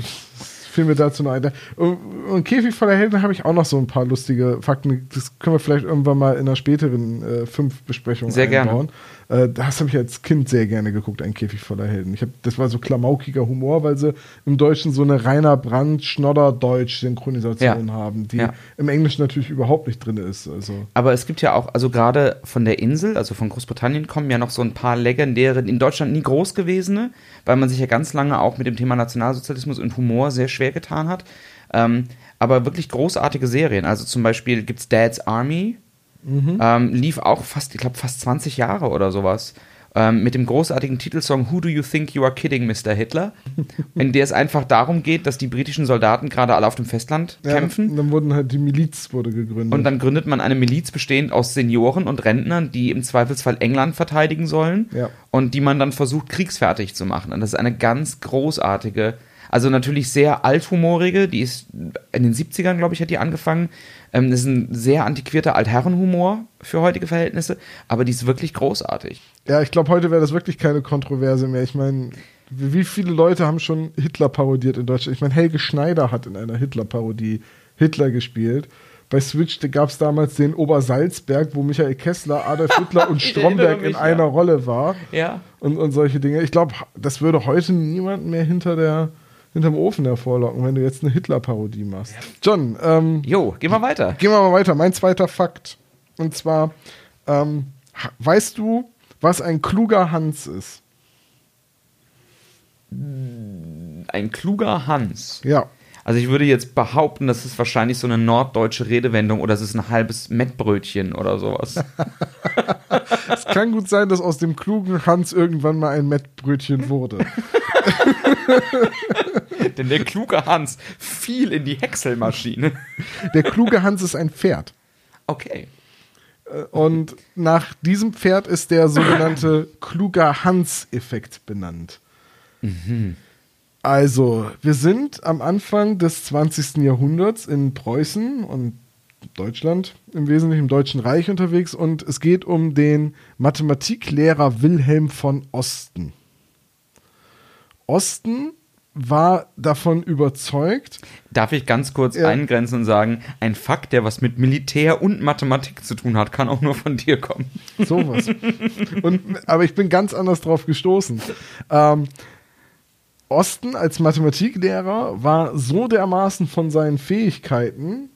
fiel mir dazu noch ein. Und, und Käfig voller Helden habe ich auch noch so ein paar lustige Fakten. Das können wir vielleicht irgendwann mal in einer späteren äh, fünf Besprechung Sehr gerne. Äh, das habe ich als Kind sehr gerne geguckt, ein Käfig voller Helden. Ich hab, das war so klamaukiger Humor, weil sie im Deutschen so eine reiner Brand Schnodder Deutsch Synchronisation Ja. haben, die Ja. im Englischen natürlich überhaupt nicht drin ist. Also Aber es gibt ja auch, also gerade von der Insel, also von Großbritannien, kommen ja noch so ein paar legendäre, in Deutschland nie groß gewesene, weil man sich ja ganz lange auch mit dem Thema Nationalsozialismus und Humor sehr schwer getan hat. Ähm, aber wirklich großartige Serien. Also zum Beispiel gibt's Dad's Army, ähm, lief auch fast, ich glaube, fast 20 Jahre oder sowas. Ähm, mit dem großartigen Titelsong Who Do You Think You Are Kidding, Mr. Hitler? in der es einfach darum geht, dass die britischen Soldaten gerade alle auf dem Festland kämpfen. Ja, dann wurden halt die Miliz wurde gegründet. Und dann gründet man eine Miliz bestehend aus Senioren und Rentnern, die im Zweifelsfall England verteidigen sollen Ja. und die man dann versucht, kriegsfertig zu machen. Und das ist eine ganz großartige, also natürlich sehr althumorige, die ist in den 70ern, glaube ich, hat die angefangen. Ähm, das ist ein sehr antiquierter Altherrenhumor für heutige Verhältnisse, aber die ist wirklich großartig. ja, ich glaube, heute wäre das wirklich keine Kontroverse mehr. Ich meine, wie viele Leute haben schon Hitler parodiert in Deutschland? Ich meine, Helge Schneider hat in einer Hitler-Parodie Hitler gespielt. Bei Switch gab es damals den Obersalzberg, wo Michael Kessler, Adolf Hitler und Stromberg mich, in einer ja. Rolle war. Ja. und, und solche Dinge. Ich glaube, das würde heute niemanden mehr hinter der hinterm Ofen hervorlocken, wenn du jetzt eine Hitler-Parodie machst. John, ähm, Jo, gehen wir weiter. gehen wir mal weiter. Mein zweiter Fakt. Und zwar, ähm, weißt du, was ein kluger Hans ist? Ein kluger Hans. Ja. Also ich würde jetzt behaupten, das ist wahrscheinlich so eine norddeutsche Redewendung oder es ist ein halbes Mettbrötchen oder sowas. Es kann gut sein, dass aus dem klugen Hans irgendwann mal ein Mettbrötchen wurde. Denn der kluge Hans fiel in die Häckselmaschine. Der kluge Hans ist ein Pferd. Okay. Und nach diesem Pferd ist der sogenannte kluger Hans-Effekt benannt. Also, wir sind am Anfang des 20. Jahrhunderts in Preußen und Deutschland, im Wesentlichen im Deutschen Reich unterwegs und es geht um den Mathematiklehrer Wilhelm von Osten. Osten war davon überzeugt, Darf ich ganz kurz Ja. eingrenzen und sagen, ein Fakt, der was mit Militär und Mathematik zu tun hat, kann auch nur von dir kommen. Sowas. Und, aber ich bin ganz anders drauf gestoßen. Ähm, Osten als Mathematiklehrer war so dermaßen von seinen Fähigkeiten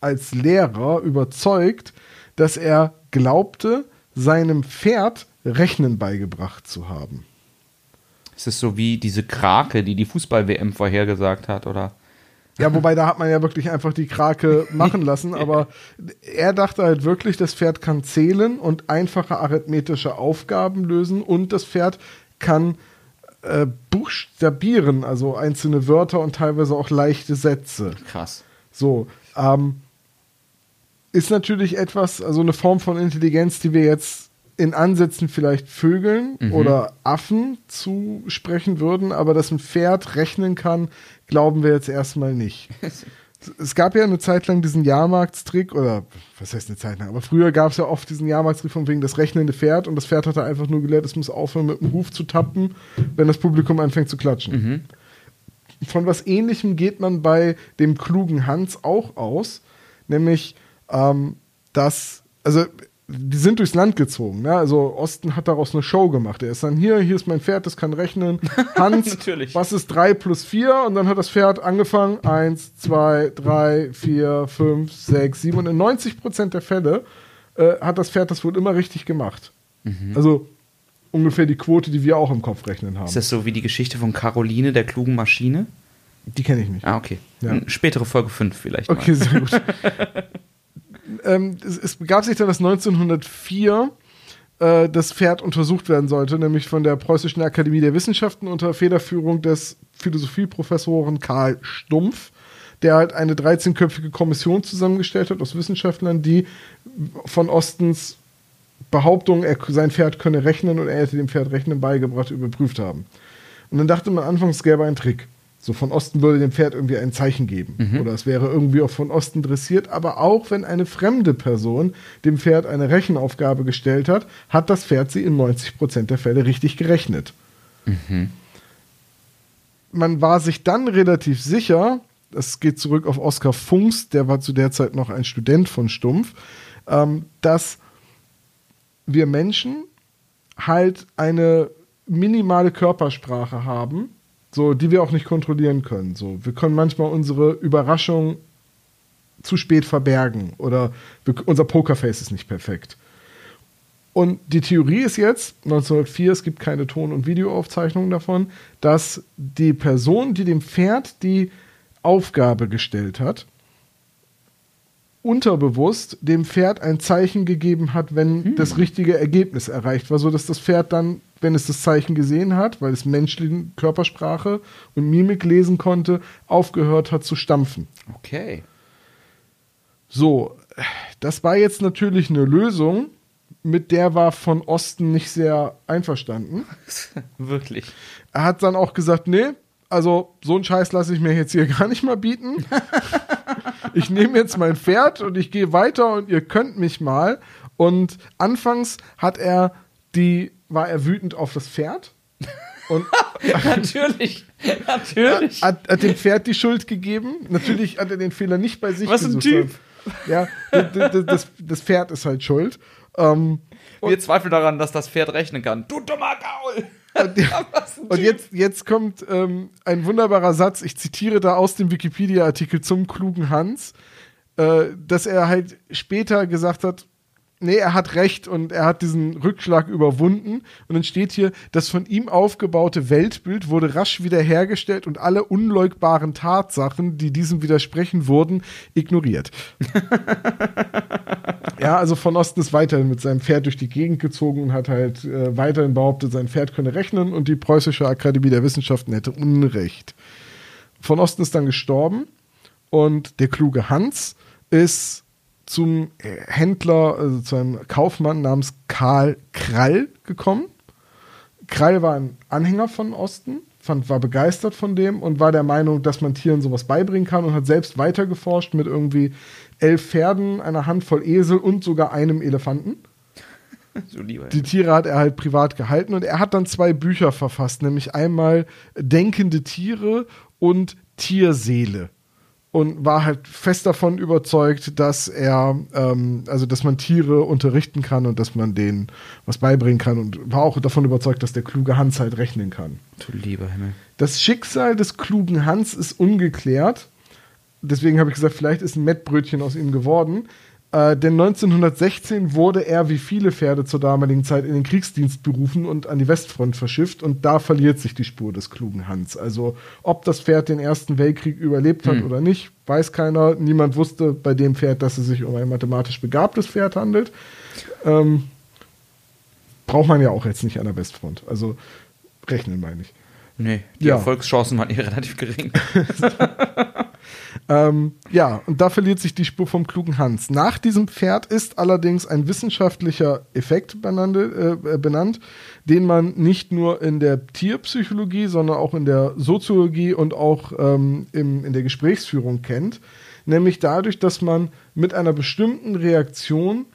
als Lehrer überzeugt, dass er glaubte, seinem Pferd Rechnen beigebracht zu haben. Es ist so wie diese Krake, die die Fußball-WM vorhergesagt hat, oder? Ja, wobei da hat man ja wirklich einfach die Krake machen lassen, aber er dachte halt wirklich, das Pferd kann zählen und einfache arithmetische Aufgaben lösen und das Pferd kann äh, buchstabieren, also einzelne Wörter und teilweise auch leichte Sätze. Krass. So, ähm, ist natürlich etwas, also eine Form von Intelligenz, die wir jetzt in Ansätzen vielleicht Vögeln oder Affen zusprechen würden, aber dass ein Pferd rechnen kann, glauben wir jetzt erstmal nicht. es gab ja eine Zeit lang diesen Jahrmarktstrick, oder was heißt eine Zeit lang, aber früher gab es ja oft diesen Jahrmarktstrick von wegen das rechnende Pferd und das Pferd hatte einfach nur gelernt, es muss aufhören mit dem Huf zu tappen, wenn das Publikum anfängt zu klatschen. Von was ähnlichem geht man bei dem klugen Hans auch aus, nämlich, ähm, dass, also die sind durchs Land gezogen. Ne? Also Osten hat daraus eine Show gemacht. Er ist dann hier, hier ist mein Pferd, das kann rechnen. Hans, Natürlich. was ist 3 plus 4? Und dann hat das Pferd angefangen. 1, 2, 3, 4, 5, 6, 7. Und in 90 Prozent der Fälle äh, hat das Pferd das wohl immer richtig gemacht. Also ungefähr die Quote, die wir auch im Kopf rechnen haben. Ist das so wie die Geschichte von Caroline, der klugen Maschine? Die kenne ich nicht. Ah, okay. Ja. Spätere Folge 5 vielleicht Okay, mal. sehr gut. ähm, es, es begab sich dann, dass 1904 äh, das Pferd untersucht werden sollte, nämlich von der Preußischen Akademie der Wissenschaften unter Federführung des Philosophieprofessoren Karl Stumpf, der halt eine 13-köpfige Kommission zusammengestellt hat aus Wissenschaftlern, die von Ostens Behauptung, er, sein Pferd könne rechnen und er hätte dem Pferd Rechnen beigebracht, überprüft haben. Und dann dachte man anfangs, es gäbe einen Trick. So von Osten würde dem Pferd irgendwie ein Zeichen geben. Oder es wäre irgendwie auch von Osten dressiert. Aber auch wenn eine fremde Person dem Pferd eine Rechenaufgabe gestellt hat, hat das Pferd sie in 90% der Fälle richtig gerechnet. Man war sich dann relativ sicher, das geht zurück auf Oskar Funks, der war zu der Zeit noch ein Student von Stumpf, ähm, dass wir Menschen halt eine minimale Körpersprache haben, so die wir auch nicht kontrollieren können. So, wir können manchmal unsere Überraschung zu spät verbergen oder wir, unser Pokerface ist nicht perfekt. Und die Theorie ist jetzt, 1904, es gibt keine Ton- und Videoaufzeichnungen davon, dass die Person, die dem Pferd die Aufgabe gestellt hat, unterbewusst dem Pferd ein Zeichen gegeben hat, wenn hm. das richtige Ergebnis erreicht war, sodass das Pferd dann, wenn es das Zeichen gesehen hat, weil es menschliche Körpersprache und Mimik lesen konnte, aufgehört hat zu stampfen. Okay. So, das war jetzt natürlich eine Lösung, mit der war von Osten nicht sehr einverstanden. Wirklich. Er hat dann auch gesagt, nee, also so einen Scheiß lasse ich mir jetzt hier gar nicht mal bieten. ich nehme jetzt mein Pferd und ich gehe weiter und ihr könnt mich mal. Und anfangs hat er die, war er wütend auf das Pferd. Und natürlich, natürlich. Hat, hat, dem Pferd die Schuld gegeben. Natürlich hat er den Fehler nicht bei sich Was ein Typ. Ja, das, das, das Pferd ist halt schuld. Ähm, Wir zweifeln daran, dass das Pferd rechnen kann. Du dummer Gaul! Und, und jetzt, jetzt kommt ähm, ein wunderbarer Satz, ich zitiere da aus dem Wikipedia-Artikel zum klugen Hans, äh, dass er halt später gesagt hat, nee, er hat recht und er hat diesen Rückschlag überwunden. Und dann steht hier, das von ihm aufgebaute Weltbild wurde rasch wiederhergestellt und alle unleugbaren Tatsachen, die diesem widersprechen, wurden ignoriert. ja, also von Osten ist weiterhin mit seinem Pferd durch die Gegend gezogen und hat halt äh, weiterhin behauptet, sein Pferd könne rechnen und die Preußische Akademie der Wissenschaften hätte Unrecht. Von Osten ist dann gestorben und der kluge Hans ist zum Händler, also zu einem Kaufmann namens Karl Krall gekommen. Krall war ein Anhänger von Osten, fand, war begeistert von dem und war der Meinung, dass man Tieren sowas beibringen kann und hat selbst weitergeforscht mit irgendwie elf Pferden, einer Handvoll Esel und sogar einem Elefanten. So lieber, Die Tiere hat er halt privat gehalten und er hat dann zwei Bücher verfasst, nämlich einmal Denkende Tiere und Tierseele und war halt fest davon überzeugt, dass er, ähm, also dass man Tiere unterrichten kann und dass man denen was beibringen kann und war auch davon überzeugt, dass der kluge Hans halt rechnen kann. Du lieber Himmel. Das Schicksal des klugen Hans ist ungeklärt. Deswegen habe ich gesagt, vielleicht ist ein Mettbrötchen aus ihm geworden. Äh, denn 1916 wurde er wie viele Pferde zur damaligen Zeit in den Kriegsdienst berufen und an die Westfront verschifft und da verliert sich die Spur des klugen Hans. Also ob das Pferd den Ersten Weltkrieg überlebt hat hm. oder nicht, weiß keiner. Niemand wusste bei dem Pferd, dass es sich um ein mathematisch begabtes Pferd handelt. Ähm, braucht man ja auch jetzt nicht an der Westfront. Also rechnen meine ich. Nee, die ja. Erfolgschancen waren hier relativ gering. Ähm, ja, und da verliert sich die Spur vom klugen Hans. Nach diesem Pferd ist allerdings ein wissenschaftlicher Effekt benannt, äh, benannt, den man nicht nur in der Tierpsychologie, sondern auch in der Soziologie und auch ähm, im, in der Gesprächsführung kennt. Nämlich dadurch, dass man mit einer bestimmten Reaktion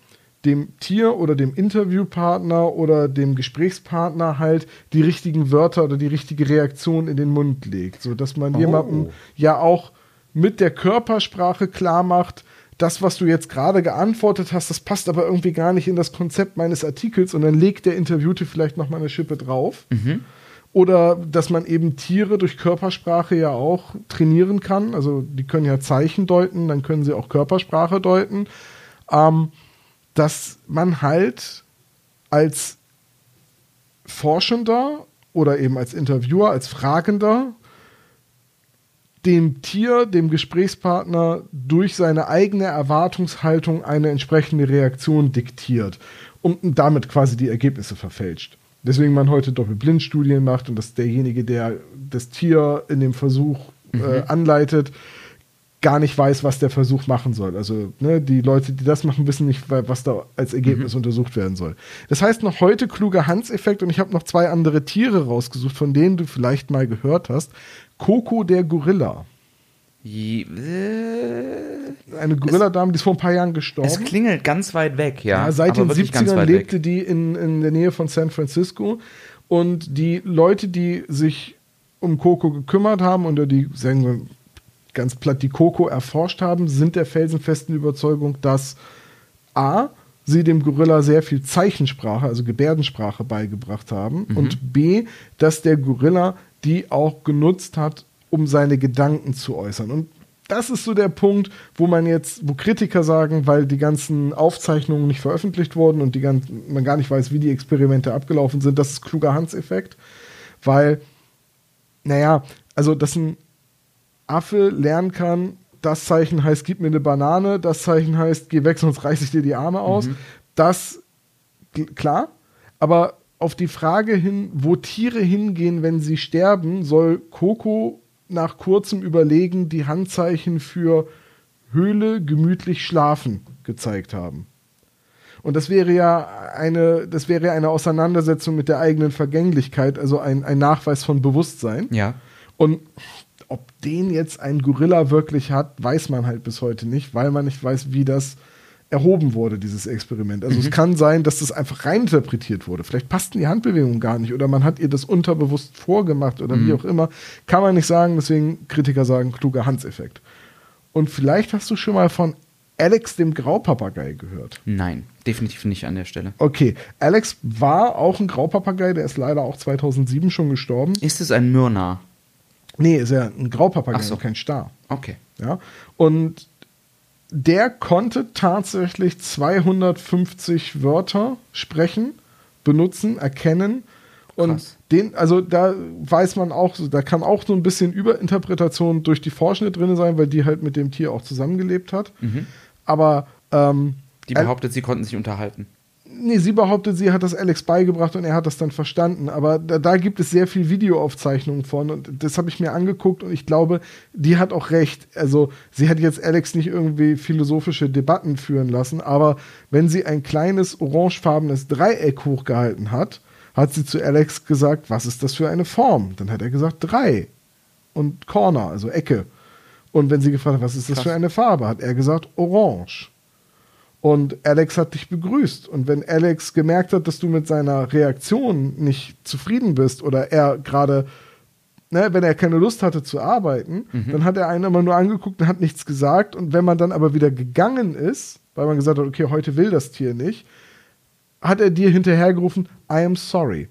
dem Tier oder dem Interviewpartner oder dem Gesprächspartner halt die richtigen Wörter oder die richtige Reaktion in den Mund legt, so dass man oh. jemandem ja auch mit der Körpersprache klar macht, das, was du jetzt gerade geantwortet hast, das passt aber irgendwie gar nicht in das Konzept meines Artikels und dann legt der Interviewte vielleicht noch mal eine Schippe drauf. Mhm. Oder dass man eben Tiere durch Körpersprache ja auch trainieren kann. Also die können ja Zeichen deuten, dann können sie auch Körpersprache deuten. Ähm, dass man halt als Forschender oder eben als Interviewer, als Fragender dem Tier, dem Gesprächspartner durch seine eigene Erwartungshaltung eine entsprechende Reaktion diktiert und damit quasi die Ergebnisse verfälscht. Deswegen man heute Doppelblindstudien macht und dass derjenige, der das Tier in dem Versuch äh, mhm. äh, anleitet, gar nicht weiß, was der Versuch machen soll. Also ne, die Leute, die das machen, wissen nicht, was da als Ergebnis mhm. untersucht werden soll. Das heißt noch heute kluger Hans-Effekt und ich habe noch zwei andere Tiere rausgesucht, von denen du vielleicht mal gehört hast. Coco der Gorilla. Je, äh, Eine Gorilladame, die ist vor ein paar Jahren gestorben. Es klingelt ganz weit weg, ja. ja seit den 70ern lebte weg. die in, in der Nähe von San Francisco. Und die Leute, die sich um Coco gekümmert haben und die, sagen wir ganz platt, die Coco erforscht haben, sind der felsenfesten Überzeugung, dass A, sie dem Gorilla sehr viel Zeichensprache, also Gebärdensprache beigebracht haben und B, dass der Gorilla die auch genutzt hat, um seine Gedanken zu äußern. Und das ist so der Punkt, wo man jetzt, wo Kritiker sagen, weil die ganzen Aufzeichnungen nicht veröffentlicht wurden und die ganzen, man gar nicht weiß, wie die Experimente abgelaufen sind, das ist kluger Hans-Effekt, weil, naja, also dass ein Affe lernen kann, das Zeichen heißt, gib mir eine Banane, das Zeichen heißt, geh weg, sonst reiß ich dir die Arme aus. Das, kl- klar, aber auf die Frage hin, wo Tiere hingehen, wenn sie sterben, soll Coco nach kurzem Überlegen die Handzeichen für Höhle, gemütlich schlafen gezeigt haben. Und das wäre ja eine, das wäre ja eine Auseinandersetzung mit der eigenen Vergänglichkeit, also ein, ein Nachweis von Bewusstsein. Ja. Und ob den jetzt ein Gorilla wirklich hat, weiß man halt bis heute nicht, weil man nicht weiß, wie das erhoben wurde, dieses Experiment. Also es kann sein, dass das einfach reininterpretiert wurde. Vielleicht passten die Handbewegungen gar nicht oder man hat ihr das unterbewusst vorgemacht oder wie auch immer. Kann man nicht sagen, deswegen Kritiker sagen, kluger Hans-Effekt. Und vielleicht hast du schon mal von Alex dem Graupapagei gehört. Nein, definitiv nicht an der Stelle. Okay, Alex war auch ein Graupapagei, der ist leider auch 2007 schon gestorben. Ist es ein Myrna? Nee, ist ja ein Graupapagei, Ach so. kein Star. Okay. Ja, und der konnte tatsächlich 250 Wörter sprechen, benutzen, erkennen. Und Krass. den, also da weiß man auch, so- da kann auch so ein bisschen Überinterpretation durch die Forschende drin sein, weil die halt mit dem Tier auch zusammengelebt hat. Aber ähm, Die behauptet, sie konnten sich unterhalten. Nee, sie behauptet, sie hat das Alex beigebracht und er hat das dann verstanden. Aber da, da gibt es sehr viel Videoaufzeichnungen von und das habe ich mir angeguckt und ich glaube, die hat auch recht. Also sie hat jetzt Alex nicht irgendwie philosophische Debatten führen lassen, aber wenn sie ein kleines orangefarbenes Dreieck hochgehalten hat, hat sie zu Alex gesagt, was ist das für eine Form? Dann hat er gesagt, drei und Corner, also Ecke. Und wenn sie gefragt hat, was ist das Krass. für eine Farbe, hat er gesagt, orange. Und Alex hat dich begrüßt. Und wenn Alex gemerkt hat, dass du mit seiner Reaktion nicht zufrieden bist oder er gerade, ne, wenn er keine Lust hatte zu arbeiten, dann hat er einen immer nur angeguckt und hat nichts gesagt. Und wenn man dann aber wieder gegangen ist, weil man gesagt hat, okay, heute will das Tier nicht, hat er dir hinterhergerufen, I am sorry.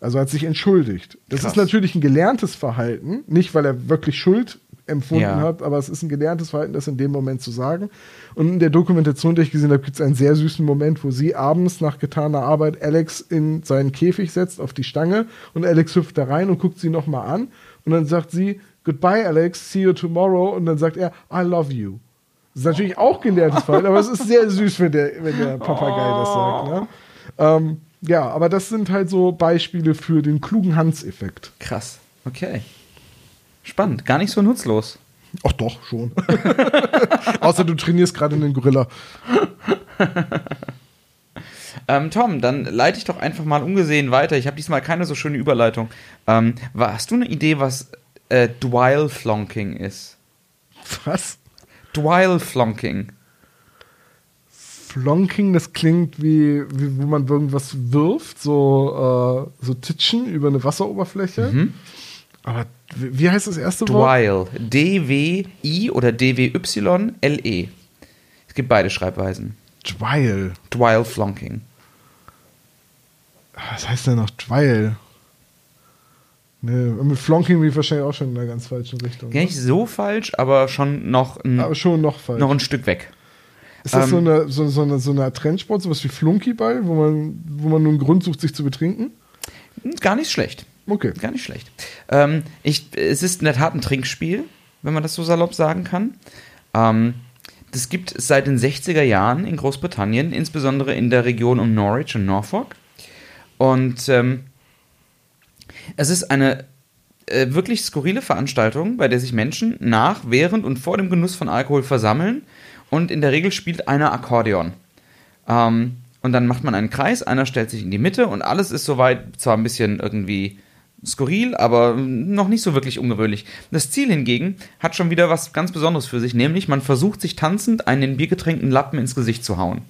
Also hat sich entschuldigt. Das Krass. ist natürlich ein gelerntes Verhalten, nicht weil er wirklich Schuld empfunden Ja. hat, aber es ist ein gelerntes Verhalten, das in dem Moment zu sagen. Und in der Dokumentation, die ich gesehen habe, gibt es einen sehr süßen Moment, wo sie abends nach getaner Arbeit Alex in seinen Käfig setzt, auf die Stange und Alex hüpft da rein und guckt sie nochmal an und dann sagt sie, Goodbye Alex, see you tomorrow und dann sagt er, I love you. Das ist natürlich auch gelerntes Verhalten, aber es ist sehr süß, wenn der, wenn der Papagei das sagt. Ne? Ähm, ja, aber das sind halt so Beispiele für den klugen Hans-Effekt. Krass. Okay. Spannend. Gar nicht so nutzlos. Ach doch, schon. Außer du trainierst gerade einen Gorilla. Ähm, Tom, dann leite ich doch einfach mal ungesehen weiter. Ich habe diesmal keine so schöne Überleitung. Ähm, hast du eine Idee, was äh, Dwyle Flonking ist? Was? Dwyle Flonking. Flonking, das klingt wie, wie wo man irgendwas wirft, so, äh, so Titschen über eine Wasseroberfläche. Aber wie heißt das erste Wort? Dwyle. D-W-I oder D-W-Y-L-E. Es gibt beide Schreibweisen. Dweil. Dwyle Flonking. Was heißt denn noch Dweil? Ne, mit Flonking bin ich wahrscheinlich auch schon in einer ganz falschen Richtung. Gar nicht so falsch, aber schon noch ein, Aber schon noch falsch. noch ein Stück weg. Ist das so, ähm, eine, so, so, eine, so eine Trendsport, sowas wie Flunkyball, wo man, wo man nur einen Grund sucht, sich zu betrinken? Gar nicht schlecht. Okay. Gar nicht schlecht. Ähm, ich, es ist in der Tat ein Trinkspiel, wenn man das so salopp sagen kann. Ähm, das gibt es seit den 60er Jahren in Großbritannien, insbesondere in der Region um Norwich und Norfolk. Und ähm, es ist eine äh, wirklich skurrile Veranstaltung, bei der sich Menschen nach, während und vor dem Genuss von Alkohol versammeln und in der Regel spielt einer Akkordeon. Ähm, und dann macht man einen Kreis, einer stellt sich in die Mitte und alles ist soweit zwar ein bisschen irgendwie skurril, aber noch nicht so wirklich ungewöhnlich. Das Ziel hingegen hat schon wieder was ganz Besonderes für sich, nämlich man versucht sich tanzend einen in Bier getränkten Lappen ins Gesicht zu hauen.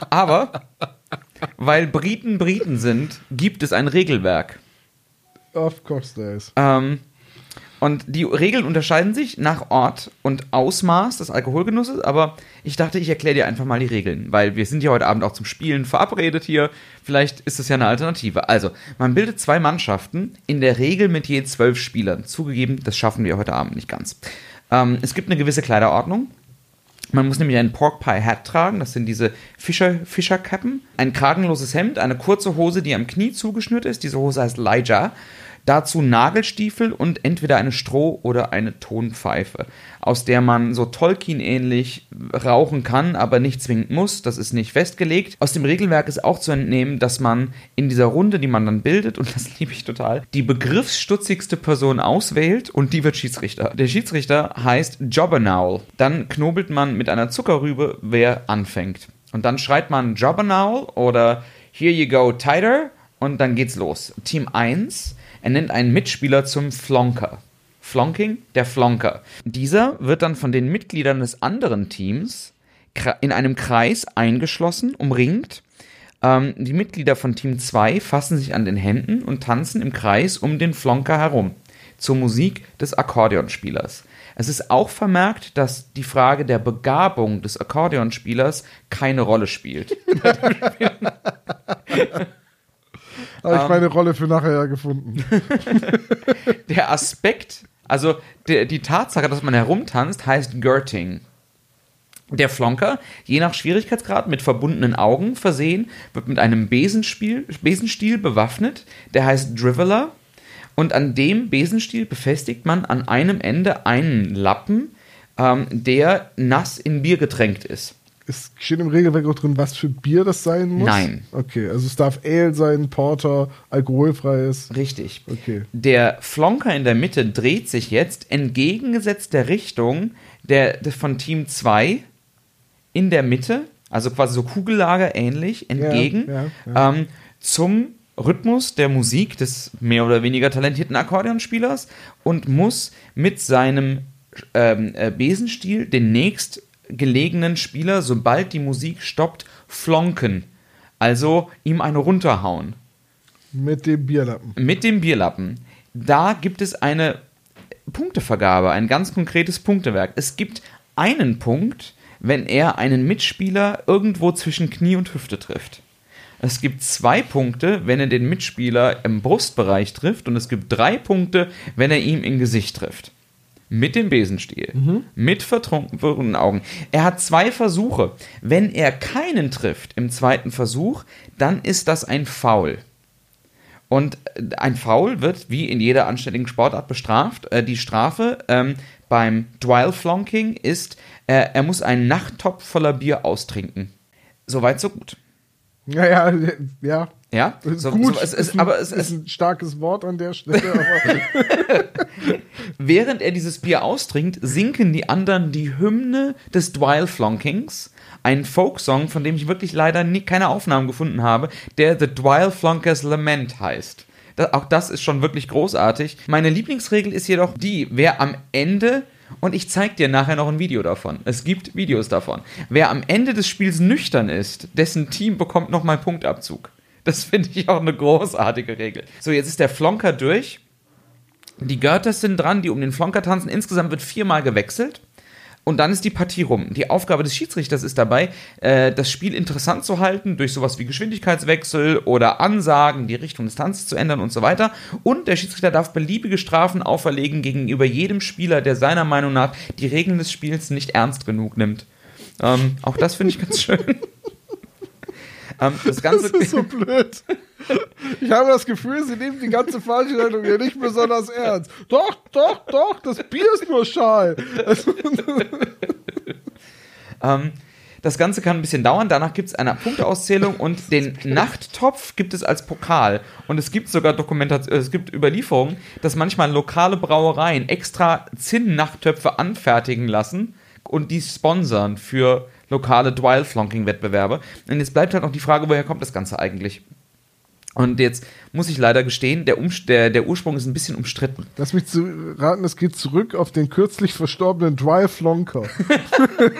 aber weil Briten Briten sind, gibt es ein Regelwerk. Of course there is. Ähm, Und die Regeln unterscheiden sich nach Ort und Ausmaß des Alkoholgenusses, aber ich dachte, ich erkläre dir einfach mal die Regeln, weil wir sind ja heute Abend auch zum Spielen verabredet hier. Vielleicht ist das ja eine Alternative. Also, man bildet zwei Mannschaften, in der Regel mit je zwölf Spielern. Zugegeben, das schaffen wir heute Abend nicht ganz. Ähm, es gibt eine gewisse Kleiderordnung. Man muss nämlich einen Pork Pie Hat tragen, das sind diese Fischer, Fischerkappen, ein kragenloses Hemd, eine kurze Hose, die am Knie zugeschnürt ist. Diese Hose heißt Lijah. Dazu Nagelstiefel und entweder eine Stroh- oder eine Tonpfeife, aus der man so Tolkien-ähnlich rauchen kann, aber nicht zwingend muss. Das ist nicht festgelegt. Aus dem Regelwerk ist auch zu entnehmen, dass man in dieser Runde, die man dann bildet, und das liebe ich total, die begriffsstutzigste Person auswählt und die wird Schiedsrichter. Der Schiedsrichter heißt Jobbernaul. Dann knobelt man mit einer Zuckerrübe, wer anfängt. Und dann schreit man Jobbernaul oder Here you go, tighter. Und dann geht's los. Team 1 er nennt einen Mitspieler zum Flonker. Flonking, der Flonker. Dieser wird dann von den Mitgliedern des anderen Teams in einem Kreis eingeschlossen, umringt. Ähm, die Mitglieder von Team 2 fassen sich an den Händen und tanzen im Kreis um den Flonker herum, zur Musik des Akkordeonspielers. Es ist auch vermerkt, dass die Frage der Begabung des Akkordeonspielers keine Rolle spielt. Habe ich um, meine Rolle für nachher gefunden. der Aspekt, also der, die Tatsache, dass man herumtanzt, heißt Girting. Der Flonker, je nach Schwierigkeitsgrad mit verbundenen Augen versehen, wird mit einem Besenspiel, Besenstiel bewaffnet, der heißt Driveler. Und an dem Besenstiel befestigt man an einem Ende einen Lappen, ähm, der nass in Bier getränkt ist. Es steht im Regelwerk auch drin, was für Bier das sein muss? Nein. Okay, also es darf Ale sein, Porter, alkoholfreies. Richtig. Okay. Der Flonker in der Mitte dreht sich jetzt entgegengesetzt der Richtung der, der von Team 2 in der Mitte, also quasi so Kugellager ähnlich, entgegen ja, ja, ja. Ähm, zum Rhythmus der Musik des mehr oder weniger talentierten Akkordeonspielers und muss mit seinem ähm, äh, Besenstiel den nächst gelegenen Spieler, sobald die Musik stoppt, flonken. Also ihm eine runterhauen. Mit dem Bierlappen. Mit dem Bierlappen. Da gibt es eine Punktevergabe, ein ganz konkretes Punktewerk. Es gibt einen Punkt, wenn er einen Mitspieler irgendwo zwischen Knie und Hüfte trifft. Es gibt zwei Punkte, wenn er den Mitspieler im Brustbereich trifft. Und es gibt drei Punkte, wenn er ihm im Gesicht trifft mit dem Besenstiel, mhm. mit vertrunkenen Augen. Er hat zwei Versuche. Wenn er keinen trifft im zweiten Versuch, dann ist das ein Foul. Und äh, ein Foul wird wie in jeder anständigen Sportart bestraft. Äh, die Strafe ähm, beim Dwell Flonking ist, äh, er muss einen Nachttopf voller Bier austrinken. Soweit, so gut. Ja, ja, ja. Ja, so, gut, so, es ist, ein, aber es ist ein starkes Wort an der Stelle. Während er dieses Bier austrinkt, sinken die anderen die Hymne des Dwyle Flonkings, ein Folksong, von dem ich wirklich leider nie, keine Aufnahmen gefunden habe, der The Dwyle Flonkers Lament heißt. Das, auch das ist schon wirklich großartig. Meine Lieblingsregel ist jedoch die, wer am Ende und ich zeige dir nachher noch ein Video davon. Es gibt Videos davon. Wer am Ende des Spiels nüchtern ist, dessen Team bekommt nochmal Punktabzug. Das finde ich auch eine großartige Regel. So, jetzt ist der Flonker durch. Die Görters sind dran, die um den Flonker tanzen. Insgesamt wird viermal gewechselt. Und dann ist die Partie rum. Die Aufgabe des Schiedsrichters ist dabei, äh, das Spiel interessant zu halten, durch sowas wie Geschwindigkeitswechsel oder Ansagen, die Richtung des Tanzes zu ändern und so weiter. Und der Schiedsrichter darf beliebige Strafen auferlegen gegenüber jedem Spieler, der seiner Meinung nach die Regeln des Spiels nicht ernst genug nimmt. Ähm, auch das finde ich ganz schön. Ähm, das, Ganze das ist so blöd. Ich habe das Gefühl, sie nehmen die ganze Veranstaltung hier nicht besonders ernst. Doch, doch, doch, das Bier ist nur schal. ähm, das Ganze kann ein bisschen dauern. Danach gibt es eine Punkteauszählung und den Nachttopf gibt es als Pokal. Und es gibt sogar Dokumentation, es gibt Überlieferungen, dass manchmal lokale Brauereien extra Zinn-Nachttöpfe anfertigen lassen und die sponsern für lokale Dwyle-Flonking-Wettbewerbe. Und jetzt bleibt halt noch die Frage, woher kommt das Ganze eigentlich? Und jetzt muss ich leider gestehen, der, der, der Ursprung ist ein bisschen umstritten. Lass mich zu raten, es geht zurück auf den kürzlich verstorbenen Dwyle Flonker.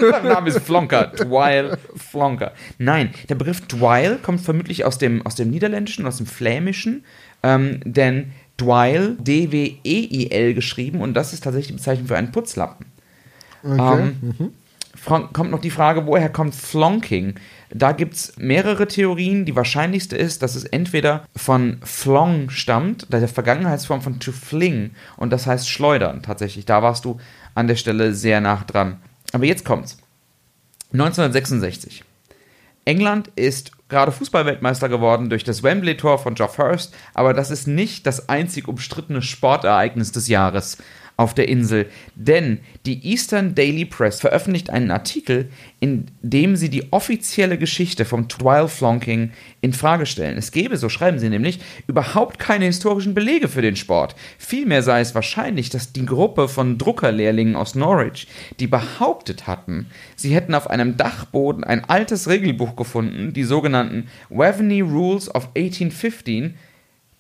der Name ist Flonker, Dwyle Flonker. Nein, der Begriff Dwyle kommt vermutlich aus dem, aus dem Niederländischen, aus dem Flämischen, ähm, denn Dweil, D-W-E-I-L geschrieben und das ist tatsächlich die Bezeichnung für einen Putzlappen. Okay. Ähm, Fra- kommt noch die Frage, woher kommt Flonking? Da gibt es mehrere Theorien. Die wahrscheinlichste ist, dass es entweder von Flong stammt, der Vergangenheitsform von to fling, und das heißt schleudern tatsächlich. Da warst du an der Stelle sehr nah dran. Aber jetzt kommt's. 1966. England ist gerade Fußballweltmeister geworden durch das Wembley-Tor von Geoff Hurst, aber das ist nicht das einzig umstrittene Sportereignis des Jahres auf der Insel, denn die Eastern Daily Press veröffentlicht einen Artikel, in dem sie die offizielle Geschichte vom Twile Flonking in Frage stellen. Es gebe, so schreiben sie nämlich, überhaupt keine historischen Belege für den Sport. Vielmehr sei es wahrscheinlich, dass die Gruppe von Druckerlehrlingen aus Norwich, die behauptet hatten, sie hätten auf einem Dachboden ein altes Regelbuch gefunden, die sogenannten Waveney Rules of 1815,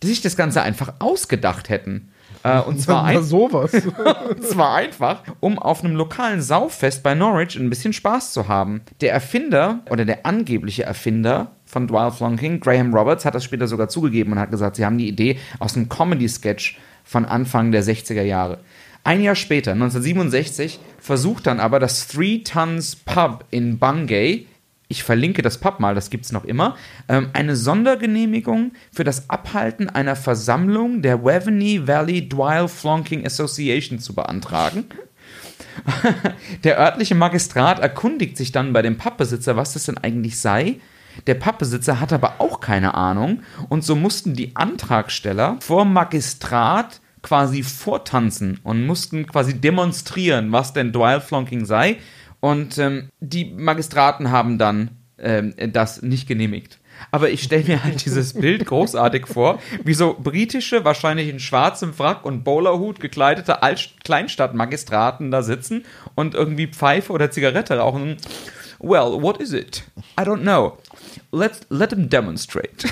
die sich das Ganze einfach ausgedacht hätten. Äh, und zwar ein, sowas. und zwar einfach, um auf einem lokalen Sauffest bei Norwich ein bisschen Spaß zu haben. Der Erfinder oder der angebliche Erfinder von Dwyle Flonking, Graham Roberts, hat das später sogar zugegeben und hat gesagt, sie haben die Idee aus einem Comedy-Sketch von Anfang der 60er Jahre. Ein Jahr später, 1967, versucht dann aber das Three Tons Pub in Bungay ich verlinke das Pub mal, das gibt es noch immer, ähm, eine Sondergenehmigung für das Abhalten einer Versammlung der Waveney Valley Dwyle Flonking Association zu beantragen. Der örtliche Magistrat erkundigt sich dann bei dem Pappbesitzer, was das denn eigentlich sei. Der Pappbesitzer hat aber auch keine Ahnung und so mussten die Antragsteller vor Magistrat quasi vortanzen und mussten quasi demonstrieren, was denn Dwyle Flonking sei. Und ähm, die Magistraten haben dann ähm, das nicht genehmigt. Aber ich stelle mir halt dieses Bild großartig vor, wie so britische, wahrscheinlich in schwarzem Frack und Bowlerhut gekleidete Alt Kleinstadtmagistraten da sitzen und irgendwie Pfeife oder Zigarette rauchen. Well, what is it? I don't know. Let's let them demonstrate.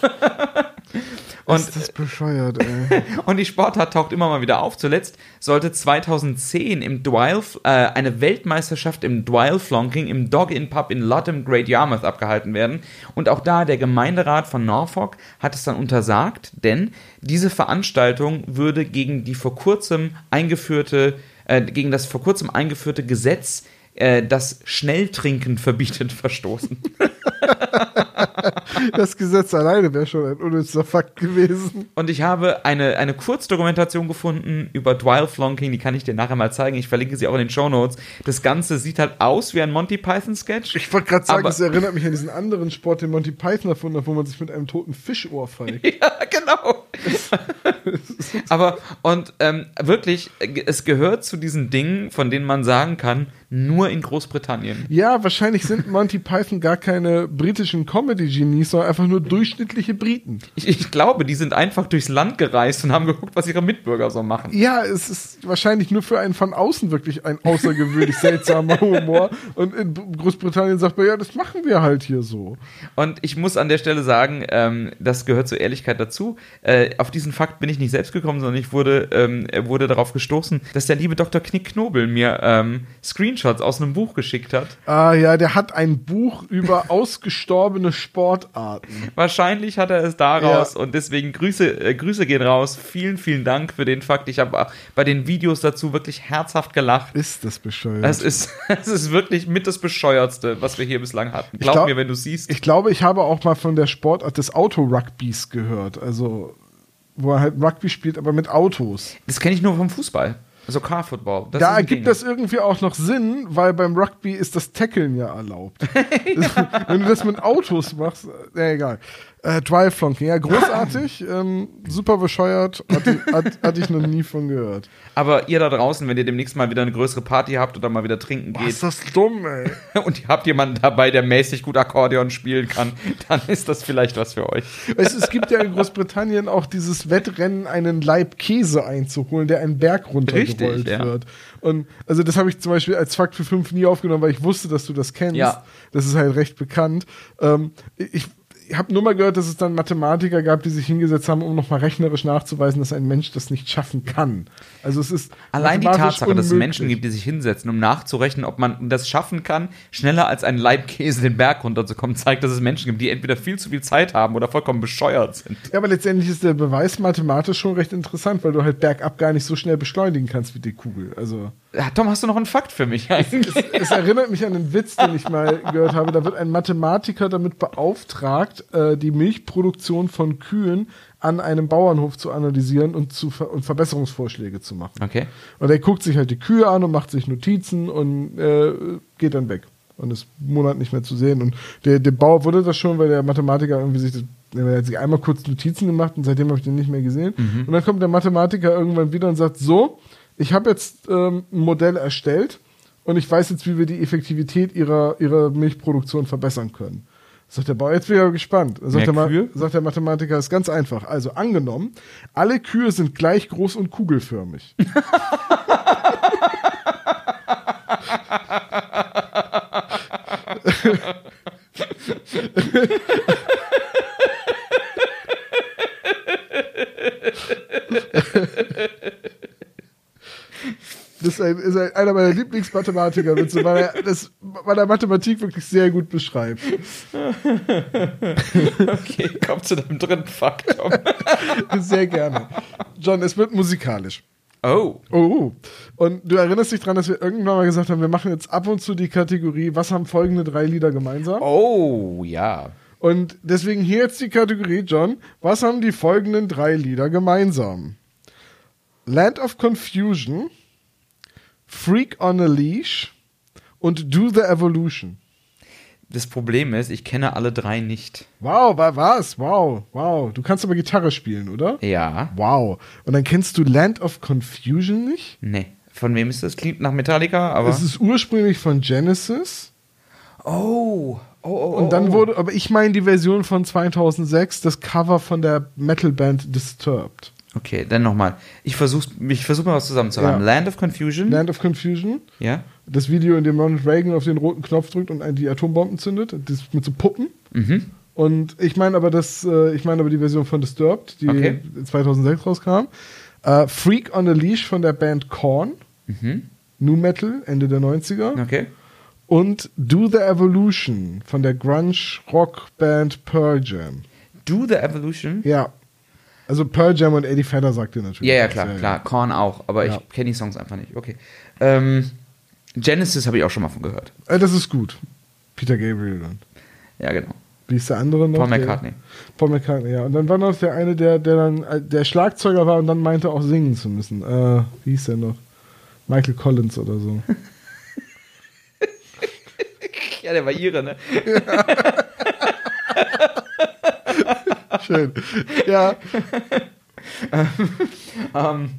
Und, ist das bescheuert, ey. und die Sportart taucht immer mal wieder auf. Zuletzt sollte 2010 im Dwyle, äh, eine Weltmeisterschaft im Dwyle Flonking im Dog-In Pub in Lotham Great Yarmouth abgehalten werden. Und auch da der Gemeinderat von Norfolk hat es dann untersagt, denn diese Veranstaltung würde gegen die vor kurzem eingeführte, äh, gegen das vor kurzem eingeführte Gesetz, äh, das Schnelltrinken verbietet, verstoßen. Das Gesetz alleine wäre schon ein unnützer Fakt gewesen. Und ich habe eine, eine Kurzdokumentation gefunden über Dwyle Flonking, die kann ich dir nachher mal zeigen. Ich verlinke sie auch in den Show Notes. Das Ganze sieht halt aus wie ein Monty Python Sketch. Ich wollte gerade sagen, es erinnert mich an diesen anderen Sport, den Monty Python erfunden hat, wo man sich mit einem toten Fisch ohrfeigt. Ja, genau. Aber, und ähm, wirklich, es gehört zu diesen Dingen, von denen man sagen kann, nur in Großbritannien. Ja, wahrscheinlich sind Monty Python gar keine britischen Comedy-Genies, sondern einfach nur durchschnittliche Briten. Ich, ich glaube, die sind einfach durchs Land gereist und haben geguckt, was ihre Mitbürger so machen. Ja, es ist wahrscheinlich nur für einen von außen wirklich ein außergewöhnlich seltsamer Humor. Und in Großbritannien sagt man, ja, das machen wir halt hier so. Und ich muss an der Stelle sagen, ähm, das gehört zur Ehrlichkeit dazu. Äh, auf diesen Fakt bin ich nicht selbst gekommen, sondern ich wurde, ähm, wurde darauf gestoßen, dass der liebe Dr. Knick Knobel mir ähm, Screenshots aus einem Buch geschickt hat. Ah ja, der hat ein Buch über ausgestorbene Sportarten. Wahrscheinlich hat er es daraus Ja. und deswegen Grüße, äh, Grüße gehen raus. Vielen, vielen Dank für den Fakt. Ich habe bei den Videos dazu wirklich herzhaft gelacht. Ist das bescheuert? Es ist, es ist wirklich mit das Bescheuertste, was wir hier bislang hatten. Glaub glaub- mir, wenn du siehst. Ich glaube, ich habe auch mal von der Sportart des Autorugbys gehört. Also, wo er halt Rugby spielt, aber mit Autos. Das kenne ich nur vom Fußball. Also Car Football. Das da ergibt das irgendwie auch noch Sinn, weil beim Rugby ist das Tackeln ja erlaubt. Das- Wenn du das mit Autos machst, äh, egal. Äh, Drive Flonking, ja, großartig, ähm, super bescheuert, hatte, hat, hatte ich noch nie von gehört. Aber ihr da draußen, wenn ihr demnächst mal wieder eine größere Party habt oder mal wieder trinken Boah, geht ist das dumm, ey. und ihr habt jemanden dabei, der mäßig gut Akkordeon spielen kann, dann ist das vielleicht was für euch. Es, es gibt ja in Großbritannien auch dieses Wettrennen, einen Laib Käse einzuholen, der einen Berg runtergerollt Richtig, ja. wird. Und also das habe ich zum Beispiel als Fakt für fünf nie aufgenommen, weil ich wusste, dass du das kennst. Ja. Das ist halt recht bekannt. Ähm, ich habe nur mal gehört, dass es dann Mathematiker gab, die sich hingesetzt haben, um nochmal rechnerisch nachzuweisen, dass ein Mensch das nicht schaffen kann. Also es ist Allein die Tatsache, dass es unmöglich. Menschen gibt, die sich hinsetzen, um nachzurechnen, ob man das schaffen kann, schneller als ein Leibkäse den Berg runterzukommen, zeigt, dass es Menschen gibt, die entweder viel zu viel Zeit haben oder vollkommen bescheuert sind. Ja, aber letztendlich ist der Beweis mathematisch schon recht interessant, weil du halt bergab gar nicht so schnell beschleunigen kannst wie die Kugel. Also Tom, hast du noch einen Fakt für mich eigentlich? es erinnert mich an einen Witz, den ich mal gehört habe. Da wird ein Mathematiker damit beauftragt, äh, die Milchproduktion von Kühen an einem Bauernhof zu analysieren und, zu und Verbesserungsvorschläge zu machen. Okay. Und er guckt sich halt die Kühe an und macht sich Notizen und äh, geht dann weg. Und ist einen Monat nicht mehr zu sehen. Und der, der Bauer wurde das schon, weil der Mathematiker irgendwie sich, das, er hat sich einmal kurz Notizen gemacht und seitdem habe ich den nicht mehr gesehen. Und dann kommt der Mathematiker irgendwann wieder und sagt, so, ich habe jetzt ähm, ein Modell erstellt und ich weiß jetzt, wie wir die Effektivität ihrer, ihrer Milchproduktion verbessern können. Sagt der Bauer, jetzt bin ich aber gespannt. Sagt der, Ma- sagt der Mathematiker, ist ganz einfach. Also angenommen, alle Kühe sind gleich groß und kugelförmig. Das ist, ein, ist ein, einer meiner Lieblingsmathematiker, weil er das bei der Mathematik wirklich sehr gut beschreibt. Okay, komm zu deinem dritten Fakt. Sehr gerne. John, es wird musikalisch. Oh. Oh. Und du erinnerst dich dran, dass wir irgendwann mal gesagt haben, wir machen jetzt ab und zu die Kategorie, was haben folgende drei Lieder gemeinsam? Oh, ja. Und deswegen hier jetzt die Kategorie, John, was haben die folgenden drei Lieder gemeinsam? Land of Confusion, Freak on a Leash und Do the Evolution. Das Problem ist, ich kenne alle drei nicht. Wow, wa was? Wow, wow. Du kannst aber Gitarre spielen, oder? Ja. Wow. Und dann kennst du Land of Confusion nicht? Nee. Von wem ist das? Klingt nach Metallica, aber. Es ist ursprünglich von Genesis. oh. Oh, oh, Und dann wurde, aber ich meine die Version von 2006, das Cover von der Metalband Disturbed. Okay, dann nochmal. Ich versuche ich versuch mal was zusammenzureimen. Ja. Land of Confusion. Land of Confusion. ja. Das Video, in dem Ronald Reagan auf den roten Knopf drückt und die Atombomben zündet, das mit so Puppen. Mhm. Und ich meine aber das, äh, ich meine aber die Version von Disturbed, die Okay. 2006 rauskam. Äh, Freak on a Leash von der Band Korn, Mhm. New Metal, Ende der 90er. Okay. Und Do the Evolution von der Grunge-Rock-Band Pearl Jam. Do the Evolution. Ja. Also Pearl Jam und Eddie Vedder sagt ihr natürlich. Ja, ja, klar, klar. Korn auch, aber Ja. ich kenne die Songs einfach nicht. Okay. Ähm, Genesis habe ich auch schon mal von gehört. Äh, das ist gut. Peter Gabriel dann. Ja, genau. Wie ist der andere noch? Paul Der- McCartney. Paul McCartney, ja. Und dann war noch der eine, der, der dann äh, der Schlagzeuger war und dann meinte auch singen zu müssen. Äh, wie hieß der noch? Michael Collins oder so. Ja, der war ihre, ne? Schön. Ja. Um,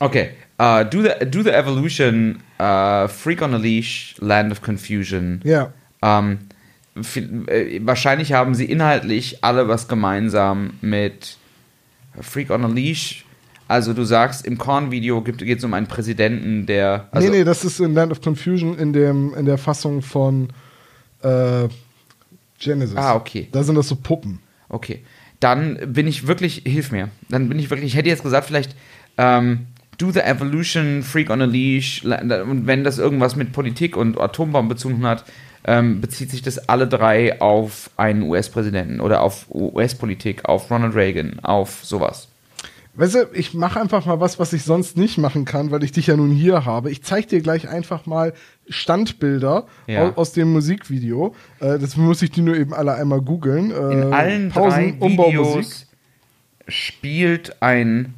okay. Uh, do, the, do the Evolution, uh, Freak on a Leash, Land of Confusion. Ja. Viel- äh, wahrscheinlich haben sie inhaltlich alle was gemeinsam mit Freak on a Leash. Also du sagst, im Korn-Video geht es um einen Präsidenten, der... Also, nee, nee, das ist in Land of Confusion in, dem, in der Fassung von äh, Genesis. Ah, okay. Da sind das so Puppen. Okay. Dann bin ich wirklich, hilf mir. Dann bin ich wirklich, ich hätte jetzt gesagt, vielleicht ähm, Do the Evolution, Freak on a Leash, und wenn das irgendwas mit Politik und Atombomben zu tun hat, ähm, bezieht sich das alle drei auf einen US-Präsidenten oder auf US-Politik, auf Ronald Reagan, auf sowas. Weißt du, ich mache einfach mal was, was ich sonst nicht machen kann, weil ich dich ja nun hier habe. Ich zeige dir gleich einfach mal Standbilder Ja. au- aus dem Musikvideo. Äh, das muss ich die nur eben alle einmal googeln. Äh, In allen drei Videos spielt ein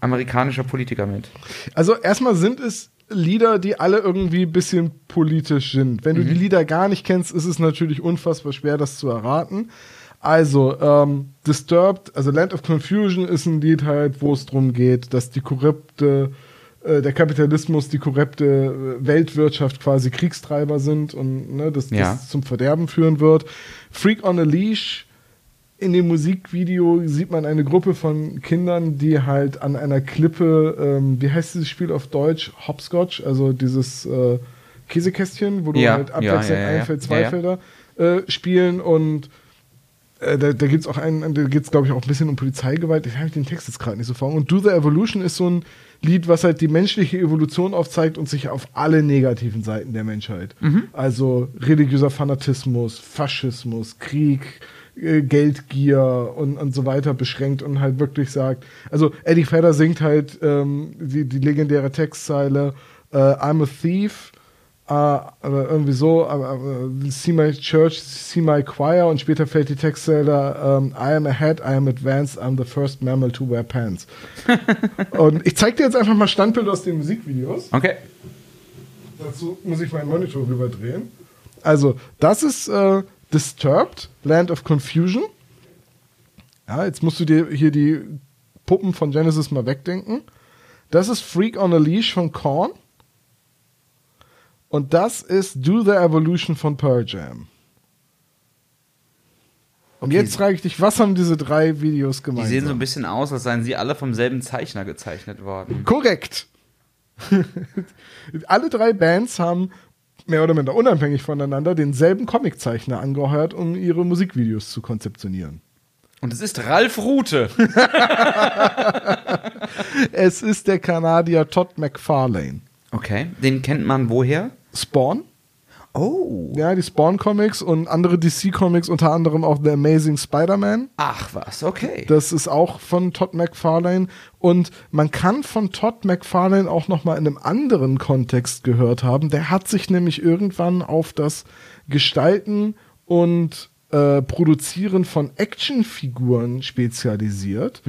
amerikanischer Politiker mit. Also erstmal sind es Lieder, die alle irgendwie ein bisschen politisch sind. Wenn du die Lieder gar nicht kennst, ist es natürlich unfassbar schwer, das zu erraten. Also, ähm, Disturbed, also Land of Confusion ist ein Lied halt, wo es darum geht, dass die korrupte, äh, der Kapitalismus, die korrupte äh, Weltwirtschaft quasi Kriegstreiber sind und ne, dass Ja. das zum Verderben führen wird. Freak on a Leash in dem Musikvideo sieht man eine Gruppe von Kindern, die halt an einer Klippe, ähm, wie heißt dieses Spiel auf Deutsch? Hopscotch, also dieses äh, Käsekästchen, wo du Ja, halt abwechselnd ja, ja, ein. Feld, zwei. Felder äh, spielen und da, da gibt es auch einen, da geht es, glaube ich, auch ein bisschen um Polizeigewalt. Ich habe den Text jetzt gerade nicht so vor. Und Do the Evolution ist so ein Lied, was halt die menschliche Evolution aufzeigt und sich auf alle negativen Seiten der Menschheit. Also religiöser Fanatismus, Faschismus, Krieg, äh, Geldgier und, und so weiter beschränkt und halt wirklich sagt, also Eddie Vedder singt halt ähm, die, die legendäre Textzeile äh, I'm a thief, aber irgendwie so, aber, aber, see my church, see my choir und später fällt die Textzeile ähm, I am ahead, I am advanced, I'm the first mammal to wear pants. und ich zeig dir jetzt einfach mal Standbilder aus den Musikvideos. Okay. Dazu muss ich meinen Monitor rüberdrehen. Also, das ist äh, Disturbed, Land of Confusion. Ja, jetzt musst du dir hier die Puppen von Genesis mal wegdenken. Das ist Freak on a Leash von Korn. Und das ist Do the Evolution von Pearl Jam. Und Okay. jetzt frage ich dich, was haben diese drei Videos Die gemeinsam? sehen so ein bisschen aus, als seien sie alle vom selben Zeichner gezeichnet worden. Korrekt. Alle drei Bands haben mehr oder minder unabhängig voneinander denselben Comiczeichner angeheuert, um ihre Musikvideos zu konzeptionieren. Und es ist Ralf Rute. Es ist der Kanadier Todd McFarlane. Okay, den kennt man woher? Spawn, Oh. ja, die Spawn-Comics und andere DC-Comics, unter anderem auch The Amazing Spider-Man. Ach was, okay. Das ist auch von Todd McFarlane. Und man kann von Todd McFarlane auch noch mal in einem anderen Kontext gehört haben. Der hat sich nämlich irgendwann auf das Gestalten und äh, Produzieren von Actionfiguren spezialisiert.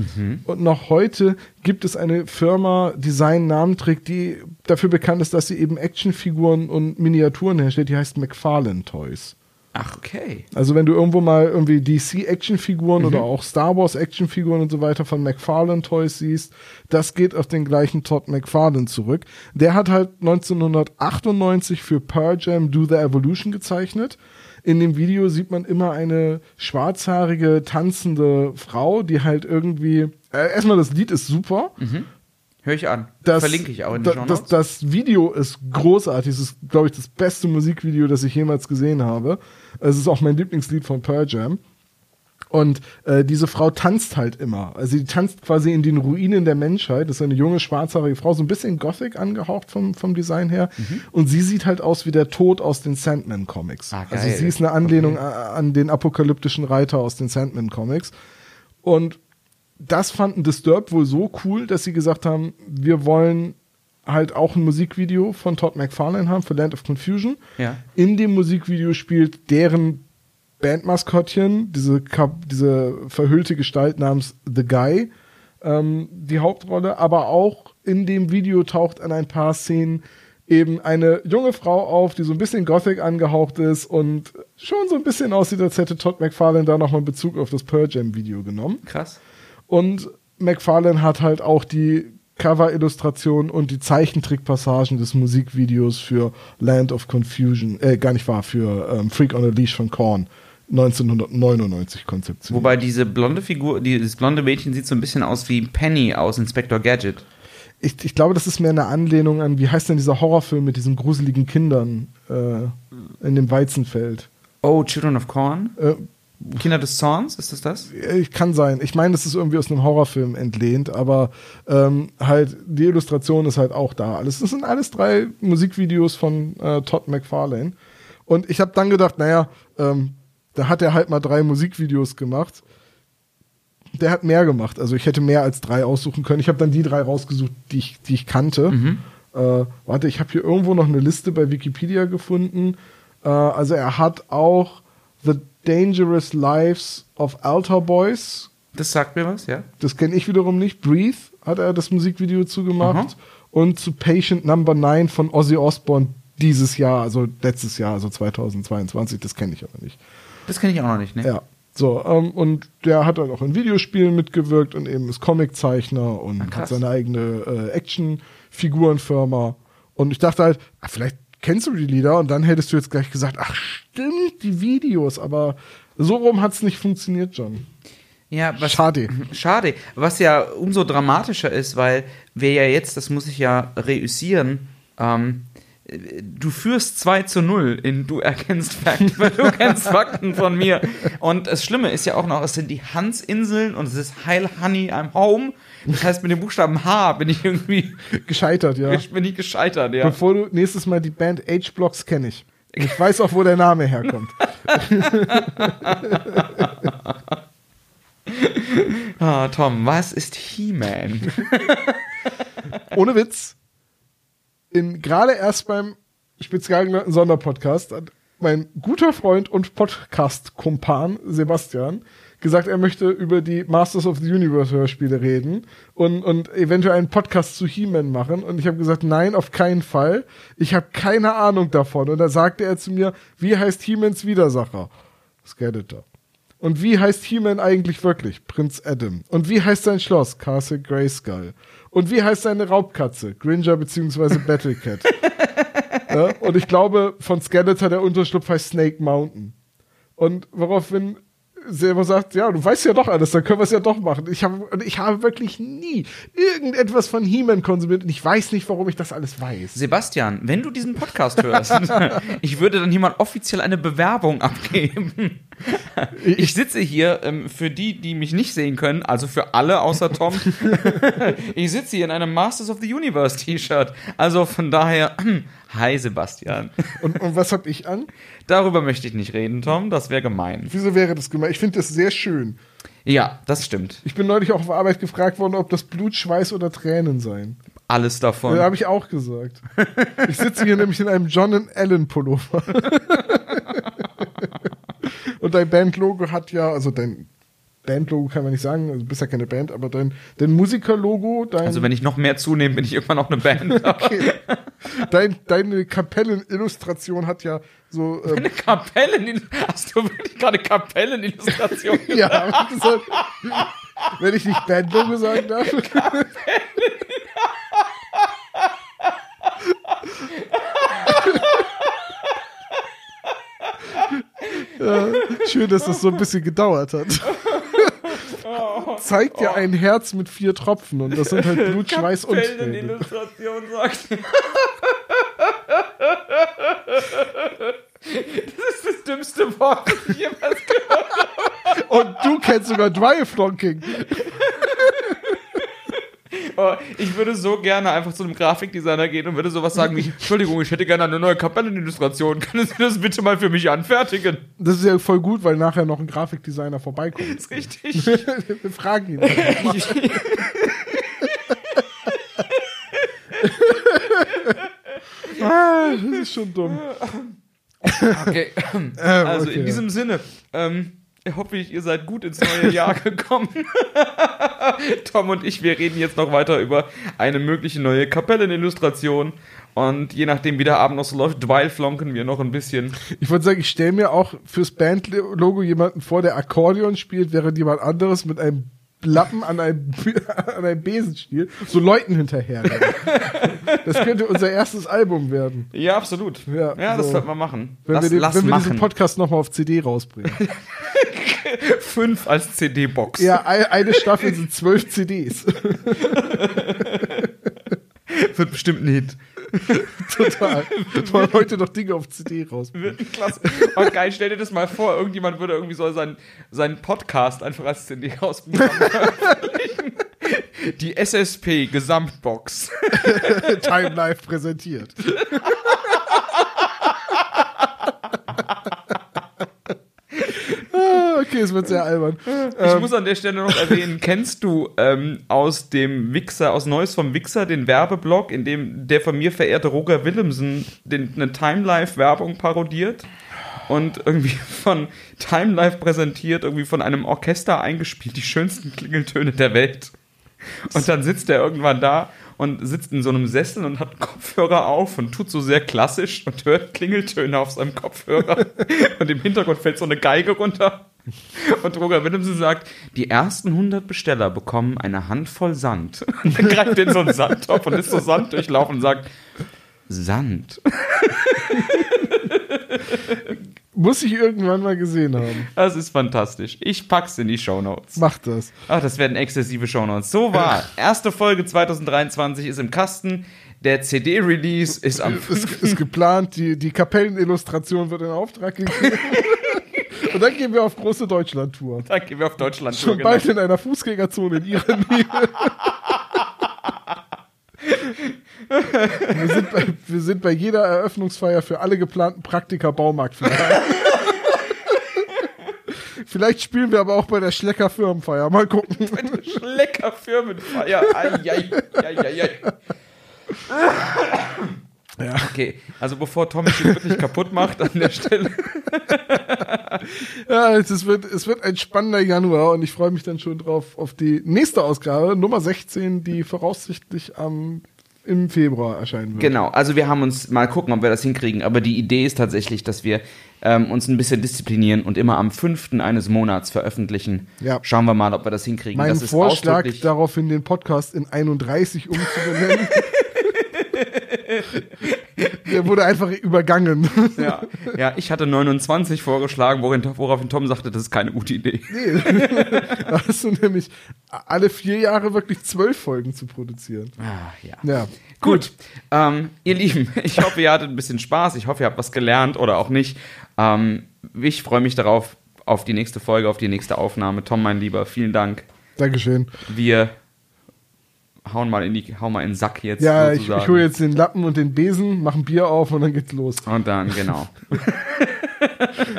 Und noch heute gibt es eine Firma, die seinen Namen trägt, die dafür bekannt ist, dass sie eben Actionfiguren und Miniaturen herstellt. Die heißt McFarlane Toys. Ach, okay. Also wenn du irgendwo mal irgendwie DC Actionfiguren oder auch Star Wars Actionfiguren und so weiter von McFarlane Toys siehst, das geht auf den gleichen Todd McFarlane zurück. Der hat halt 1998 für Pearl Jam Do the Evolution gezeichnet. In dem Video sieht man immer eine schwarzhaarige, tanzende Frau, die halt irgendwie, äh, erstmal das Lied ist super. Höre ich an. Das, Verlinke ich auch in da, den Show das, das Video ist großartig. Es ist, glaube ich, das beste Musikvideo, das ich jemals gesehen habe. Es ist auch mein Lieblingslied von Pearl Jam. Und äh, diese Frau tanzt halt immer. Also sie tanzt quasi in den Ruinen der Menschheit. Das ist eine junge, schwarzhaarige Frau, so ein bisschen Gothic angehaucht vom, vom Design her. Und sie sieht halt aus wie der Tod aus den Sandman-Comics. Ah, also sie ist eine Anlehnung a- an den apokalyptischen Reiter aus den Sandman-Comics. Und das fanden Disturbed wohl so cool, dass sie gesagt haben, wir wollen halt auch ein Musikvideo von Todd McFarlane haben für Land of Confusion. Ja. In dem Musikvideo spielt deren Bandmaskottchen, diese, diese verhüllte Gestalt namens The Guy, ähm, die Hauptrolle, aber auch in dem Video taucht an ein paar Szenen eben eine junge Frau auf, die so ein bisschen Gothic angehaucht ist und schon so ein bisschen aussieht, als hätte Todd McFarlane da nochmal Bezug auf das Pearl Jam Video genommen. Krass. Und McFarlane hat halt auch die Cover-Illustration und die Zeichentrickpassagen des Musikvideos für Land of Confusion, äh, gar nicht wahr, für ähm, Freak on a Leash von Korn 1999 konzeptioniert. Wobei diese blonde Figur, dieses blonde Mädchen sieht so ein bisschen aus wie Penny aus Inspector Gadget. ich, ich glaube, das ist mehr eine Anlehnung an, wie heißt denn dieser Horrorfilm mit diesen gruseligen Kindern äh, in dem Weizenfeld? Oh, Children of Corn? Äh, Kinder des Zorns, ist das das? Ich kann sein. Ich meine, das ist irgendwie aus einem Horrorfilm entlehnt, aber ähm, halt die Illustration ist halt auch da. Alles, das sind alles drei Musikvideos von äh, Todd McFarlane. Und ich habe dann gedacht, naja, ähm, da hat er halt mal drei Musikvideos gemacht. Der hat mehr gemacht. Also ich hätte mehr als drei aussuchen können. Ich habe dann die drei rausgesucht, die ich, die ich kannte. Äh, warte, ich habe hier irgendwo noch eine Liste bei Wikipedia gefunden. Äh, also er hat auch The Dangerous Lives of Altar Boys. Das sagt mir was, ja? Das kenne ich wiederum nicht. Breathe hat er das Musikvideo zugemacht. Und zu Patient Number 9 von Ozzy Osbourne dieses Jahr, also letztes Jahr, also 2022. Das kenne ich aber nicht. Das kenne ich auch noch nicht, ne? Ja. So, ähm, und der hat dann auch in Videospielen mitgewirkt und eben ist Comiczeichner und Ah, hat seine eigene äh, Action-Figurenfirma. Und ich dachte halt, ah, vielleicht kennst du die Lieder und dann hättest du jetzt gleich gesagt, ach stimmt, die Videos, aber so rum hat es nicht funktioniert, John. Ja, was, Schade. Schade. Was ja umso dramatischer ist, weil wir ja jetzt, das muss ich ja reüssieren, ähm, äh, du führst 2 zu 0 in Du erkennst Fakten, weil du kennst Fakten von mir. Und das Schlimme ist ja auch noch, es sind die Hans-Inseln und es ist Heil Honey, I'm home. Das heißt, mit dem Buchstaben H bin ich irgendwie Gescheitert, ja. bin ich gescheitert, ja. Bevor du nächstes Mal die Band H-Blocks kenne ich. Ich weiß auch, wo der Name herkommt. Ah, Tom, was ist He-Man? Ohne Witz. In, gerade erst beim Spezialgeladen Sonderpodcast hat mein guter Freund und Podcast-Kumpan Sebastian gesagt, er möchte über die Masters of the Universe Hörspiele reden und, und eventuell einen Podcast zu He-Man machen. Und ich habe gesagt, nein, auf keinen Fall. Ich habe keine Ahnung davon. Und da sagte er zu mir, wie heißt He-Mans Widersacher? Skeletor. Und wie heißt He-Man eigentlich wirklich? Prinz Adam. Und wie heißt sein Schloss? Castle Grayskull. Und wie heißt seine Raubkatze? Gringer bzw. Battlecat. ja, und ich glaube, von Skeletor der Unterschlupf heißt Snake Mountain. Und woraufhin selber sagt, ja, du weißt ja doch alles, dann können wir es ja doch machen. Ich habe, ich habe wirklich nie irgendetwas von He-Man konsumiert und ich weiß nicht, warum ich das alles weiß. Sebastian, wenn du diesen Podcast hörst, ich würde dann hier mal offiziell eine Bewerbung abgeben. Ich sitze hier, ähm, für die, die mich nicht sehen können, also für alle außer Tom, ich sitze hier in einem Masters of the Universe T-Shirt. Also von daher, hi Sebastian. Und, und was habe ich an? Darüber möchte ich nicht reden, Tom, das wäre gemein. Wieso wäre das gemeint? Ich finde das sehr schön. Ja, das stimmt. Ich bin neulich auch auf Arbeit gefragt worden, ob das Blut, Schweiß oder Tränen seien. Alles davon. Da habe ich auch gesagt. Ich sitze hier nämlich in einem John Allen Pullover. Und dein Bandlogo hat ja, also dein Bandlogo kann man nicht sagen, also du bist ja keine Band, aber dein, dein Musikerlogo, dein, Also wenn ich noch mehr zunehme, bin ich irgendwann auch eine Band. okay. dein, deine Kapellenillustration hat ja so. Ähm, Eine Kapellen, hast du wirklich gerade Kapellenillustration? ja, gesagt, wenn ich nicht Bandlogo sagen darf. ja, schön, dass das so ein bisschen gedauert hat. Zeigt ja ein Herz mit vier Tropfen und das sind halt Blut, Schweiß und Tränen. Kapellenillustration sagt. Das ist das dümmste Wort, das ich jemals gehört Und du kennst sogar Dry Flonking. Habe. Ich würde so gerne einfach zu einem Grafikdesigner gehen und würde sowas sagen wie: Entschuldigung, ich hätte gerne eine neue Kapellenillustration. Können Sie das bitte mal für mich anfertigen? Das ist ja voll gut, weil nachher noch ein Grafikdesigner vorbeikommt. Das ist richtig. Wir fragen ihn. Ah, das ist schon dumm. Okay. Also okay. in diesem Sinne, ähm, hoffe ich, ihr seid gut ins neue Jahr gekommen. Tom und ich, wir reden jetzt noch weiter über eine mögliche neue Kapellenillustration. Und je nachdem, wie der Abend noch so läuft, dweilflonken wir noch ein bisschen. Ich würde sagen, ich stelle mir auch fürs Bandlogo jemanden vor, der Akkordeon spielt, während jemand anderes mit einem Lappen an einem, an einem Besenstiel so Leuten hinterher. Das könnte unser erstes Album werden. Ja, absolut. Ja, Ja, das so. sollten wir machen. Wenn lass wir, den, lass wenn wir diesen. Podcast nochmal auf CD rausbringen. Fünf als CD-Box. ja, ein- eine Staffel sind zwölf CDs. Wird bestimmt ein Hit. Total. Wollen heute noch Dinge auf CD rausbringen. Klasse. Oh, geil, stell dir das mal vor, irgendjemand würde irgendwie so seinen, seinen Podcast einfach als CD rausbringen. Die SSP Gesamtbox. Time Life präsentiert. Okay, es wird sehr albern. Ich muss an der Stelle noch erwähnen, kennst du ähm, aus dem Wixer, aus Neues vom Wixer, den Werbeblock, in dem der von mir verehrte Roger Willemsen den, eine Time-Life-Werbung parodiert? Und irgendwie von Time Life präsentiert, irgendwie von einem Orchester eingespielt, die schönsten Klingeltöne der Welt. Und dann sitzt er irgendwann da und sitzt in so einem Sessel und hat Kopfhörer auf und tut so sehr klassisch und hört Klingeltöne auf seinem Kopfhörer. und im Hintergrund fällt so eine Geige runter. Und Roger Willemsen sagt, die ersten 100 Besteller bekommen eine Handvoll Sand. Und dann greift er in so einen Sandtopf und ist so Sand durchlaufen und sagt, Sand. Muss ich irgendwann mal gesehen haben. Das ist fantastisch. Ich pack's in die Shownotes. Mach das. Ach, das werden exzessive Shownotes. So war. Erste Folge 2023 ist im Kasten. Der CD-Release ist am Ist, ist geplant, die, die Kapellenillustration wird in Auftrag gegeben. Und dann gehen wir auf große Deutschland-Tour. Dann gehen wir auf Deutschland. Schon genau. bald in einer Fußgängerzone in ihrer Nähe. wir, sind bei, wir sind bei jeder Eröffnungsfeier für alle geplanten Praktika Baumarktfeier. Vielleicht spielen wir aber auch bei der Schlecker Firmenfeier. Mal gucken. Lecker Firmenfeier. Ai, ai, ai, ai, ai. Ja. Okay, also bevor Tom mich hier wirklich kaputt macht an der Stelle. Ja, es wird, es wird ein spannender Januar und ich freue mich dann schon drauf auf die nächste Ausgabe, Nummer 16, die voraussichtlich am im Februar erscheinen wird. Genau, also wir haben uns mal gucken, ob wir das hinkriegen, aber die Idee ist tatsächlich, dass wir ähm, uns ein bisschen disziplinieren und immer am 5. eines Monats veröffentlichen. Ja. Schauen wir mal, ob wir das hinkriegen. Mein das ist Vorschlag daraufhin, den Podcast in 31 umzubenennen. Der wurde einfach übergangen. Ja, ja, ich hatte 29 vorgeschlagen, woraufhin Tom sagte, das ist keine gute Idee. Nee. Da hast du nämlich alle vier Jahre wirklich zwölf Folgen zu produzieren. Ah, ja. Ja. Gut, ähm, ihr Lieben, ich hoffe, ihr hattet ein bisschen Spaß. Ich hoffe, ihr habt was gelernt oder auch nicht. Ähm, ich freue mich darauf, auf die nächste Folge, auf die nächste Aufnahme. Tom, mein Lieber, vielen Dank. Dankeschön. Wir hauen mal in, die, hauen mal in den Sack jetzt. Ja, ich, sozusagen. ich hole jetzt den Lappen und den Besen, mache ein Bier auf und dann geht's los. Und dann, genau.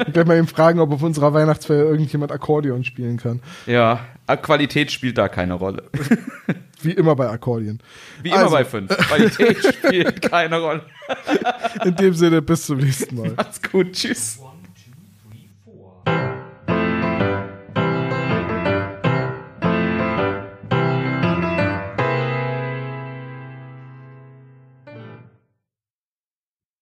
Ich werde mal eben fragen, ob auf unserer Weihnachtsfeier irgendjemand Akkordeon spielen kann. Ja, Qualität spielt da keine Rolle. Wie immer bei Akkordeon. Wie immer Also. bei 5. Qualität spielt keine Rolle. In dem Sinne, bis zum nächsten Mal. Macht's gut. Tschüss. One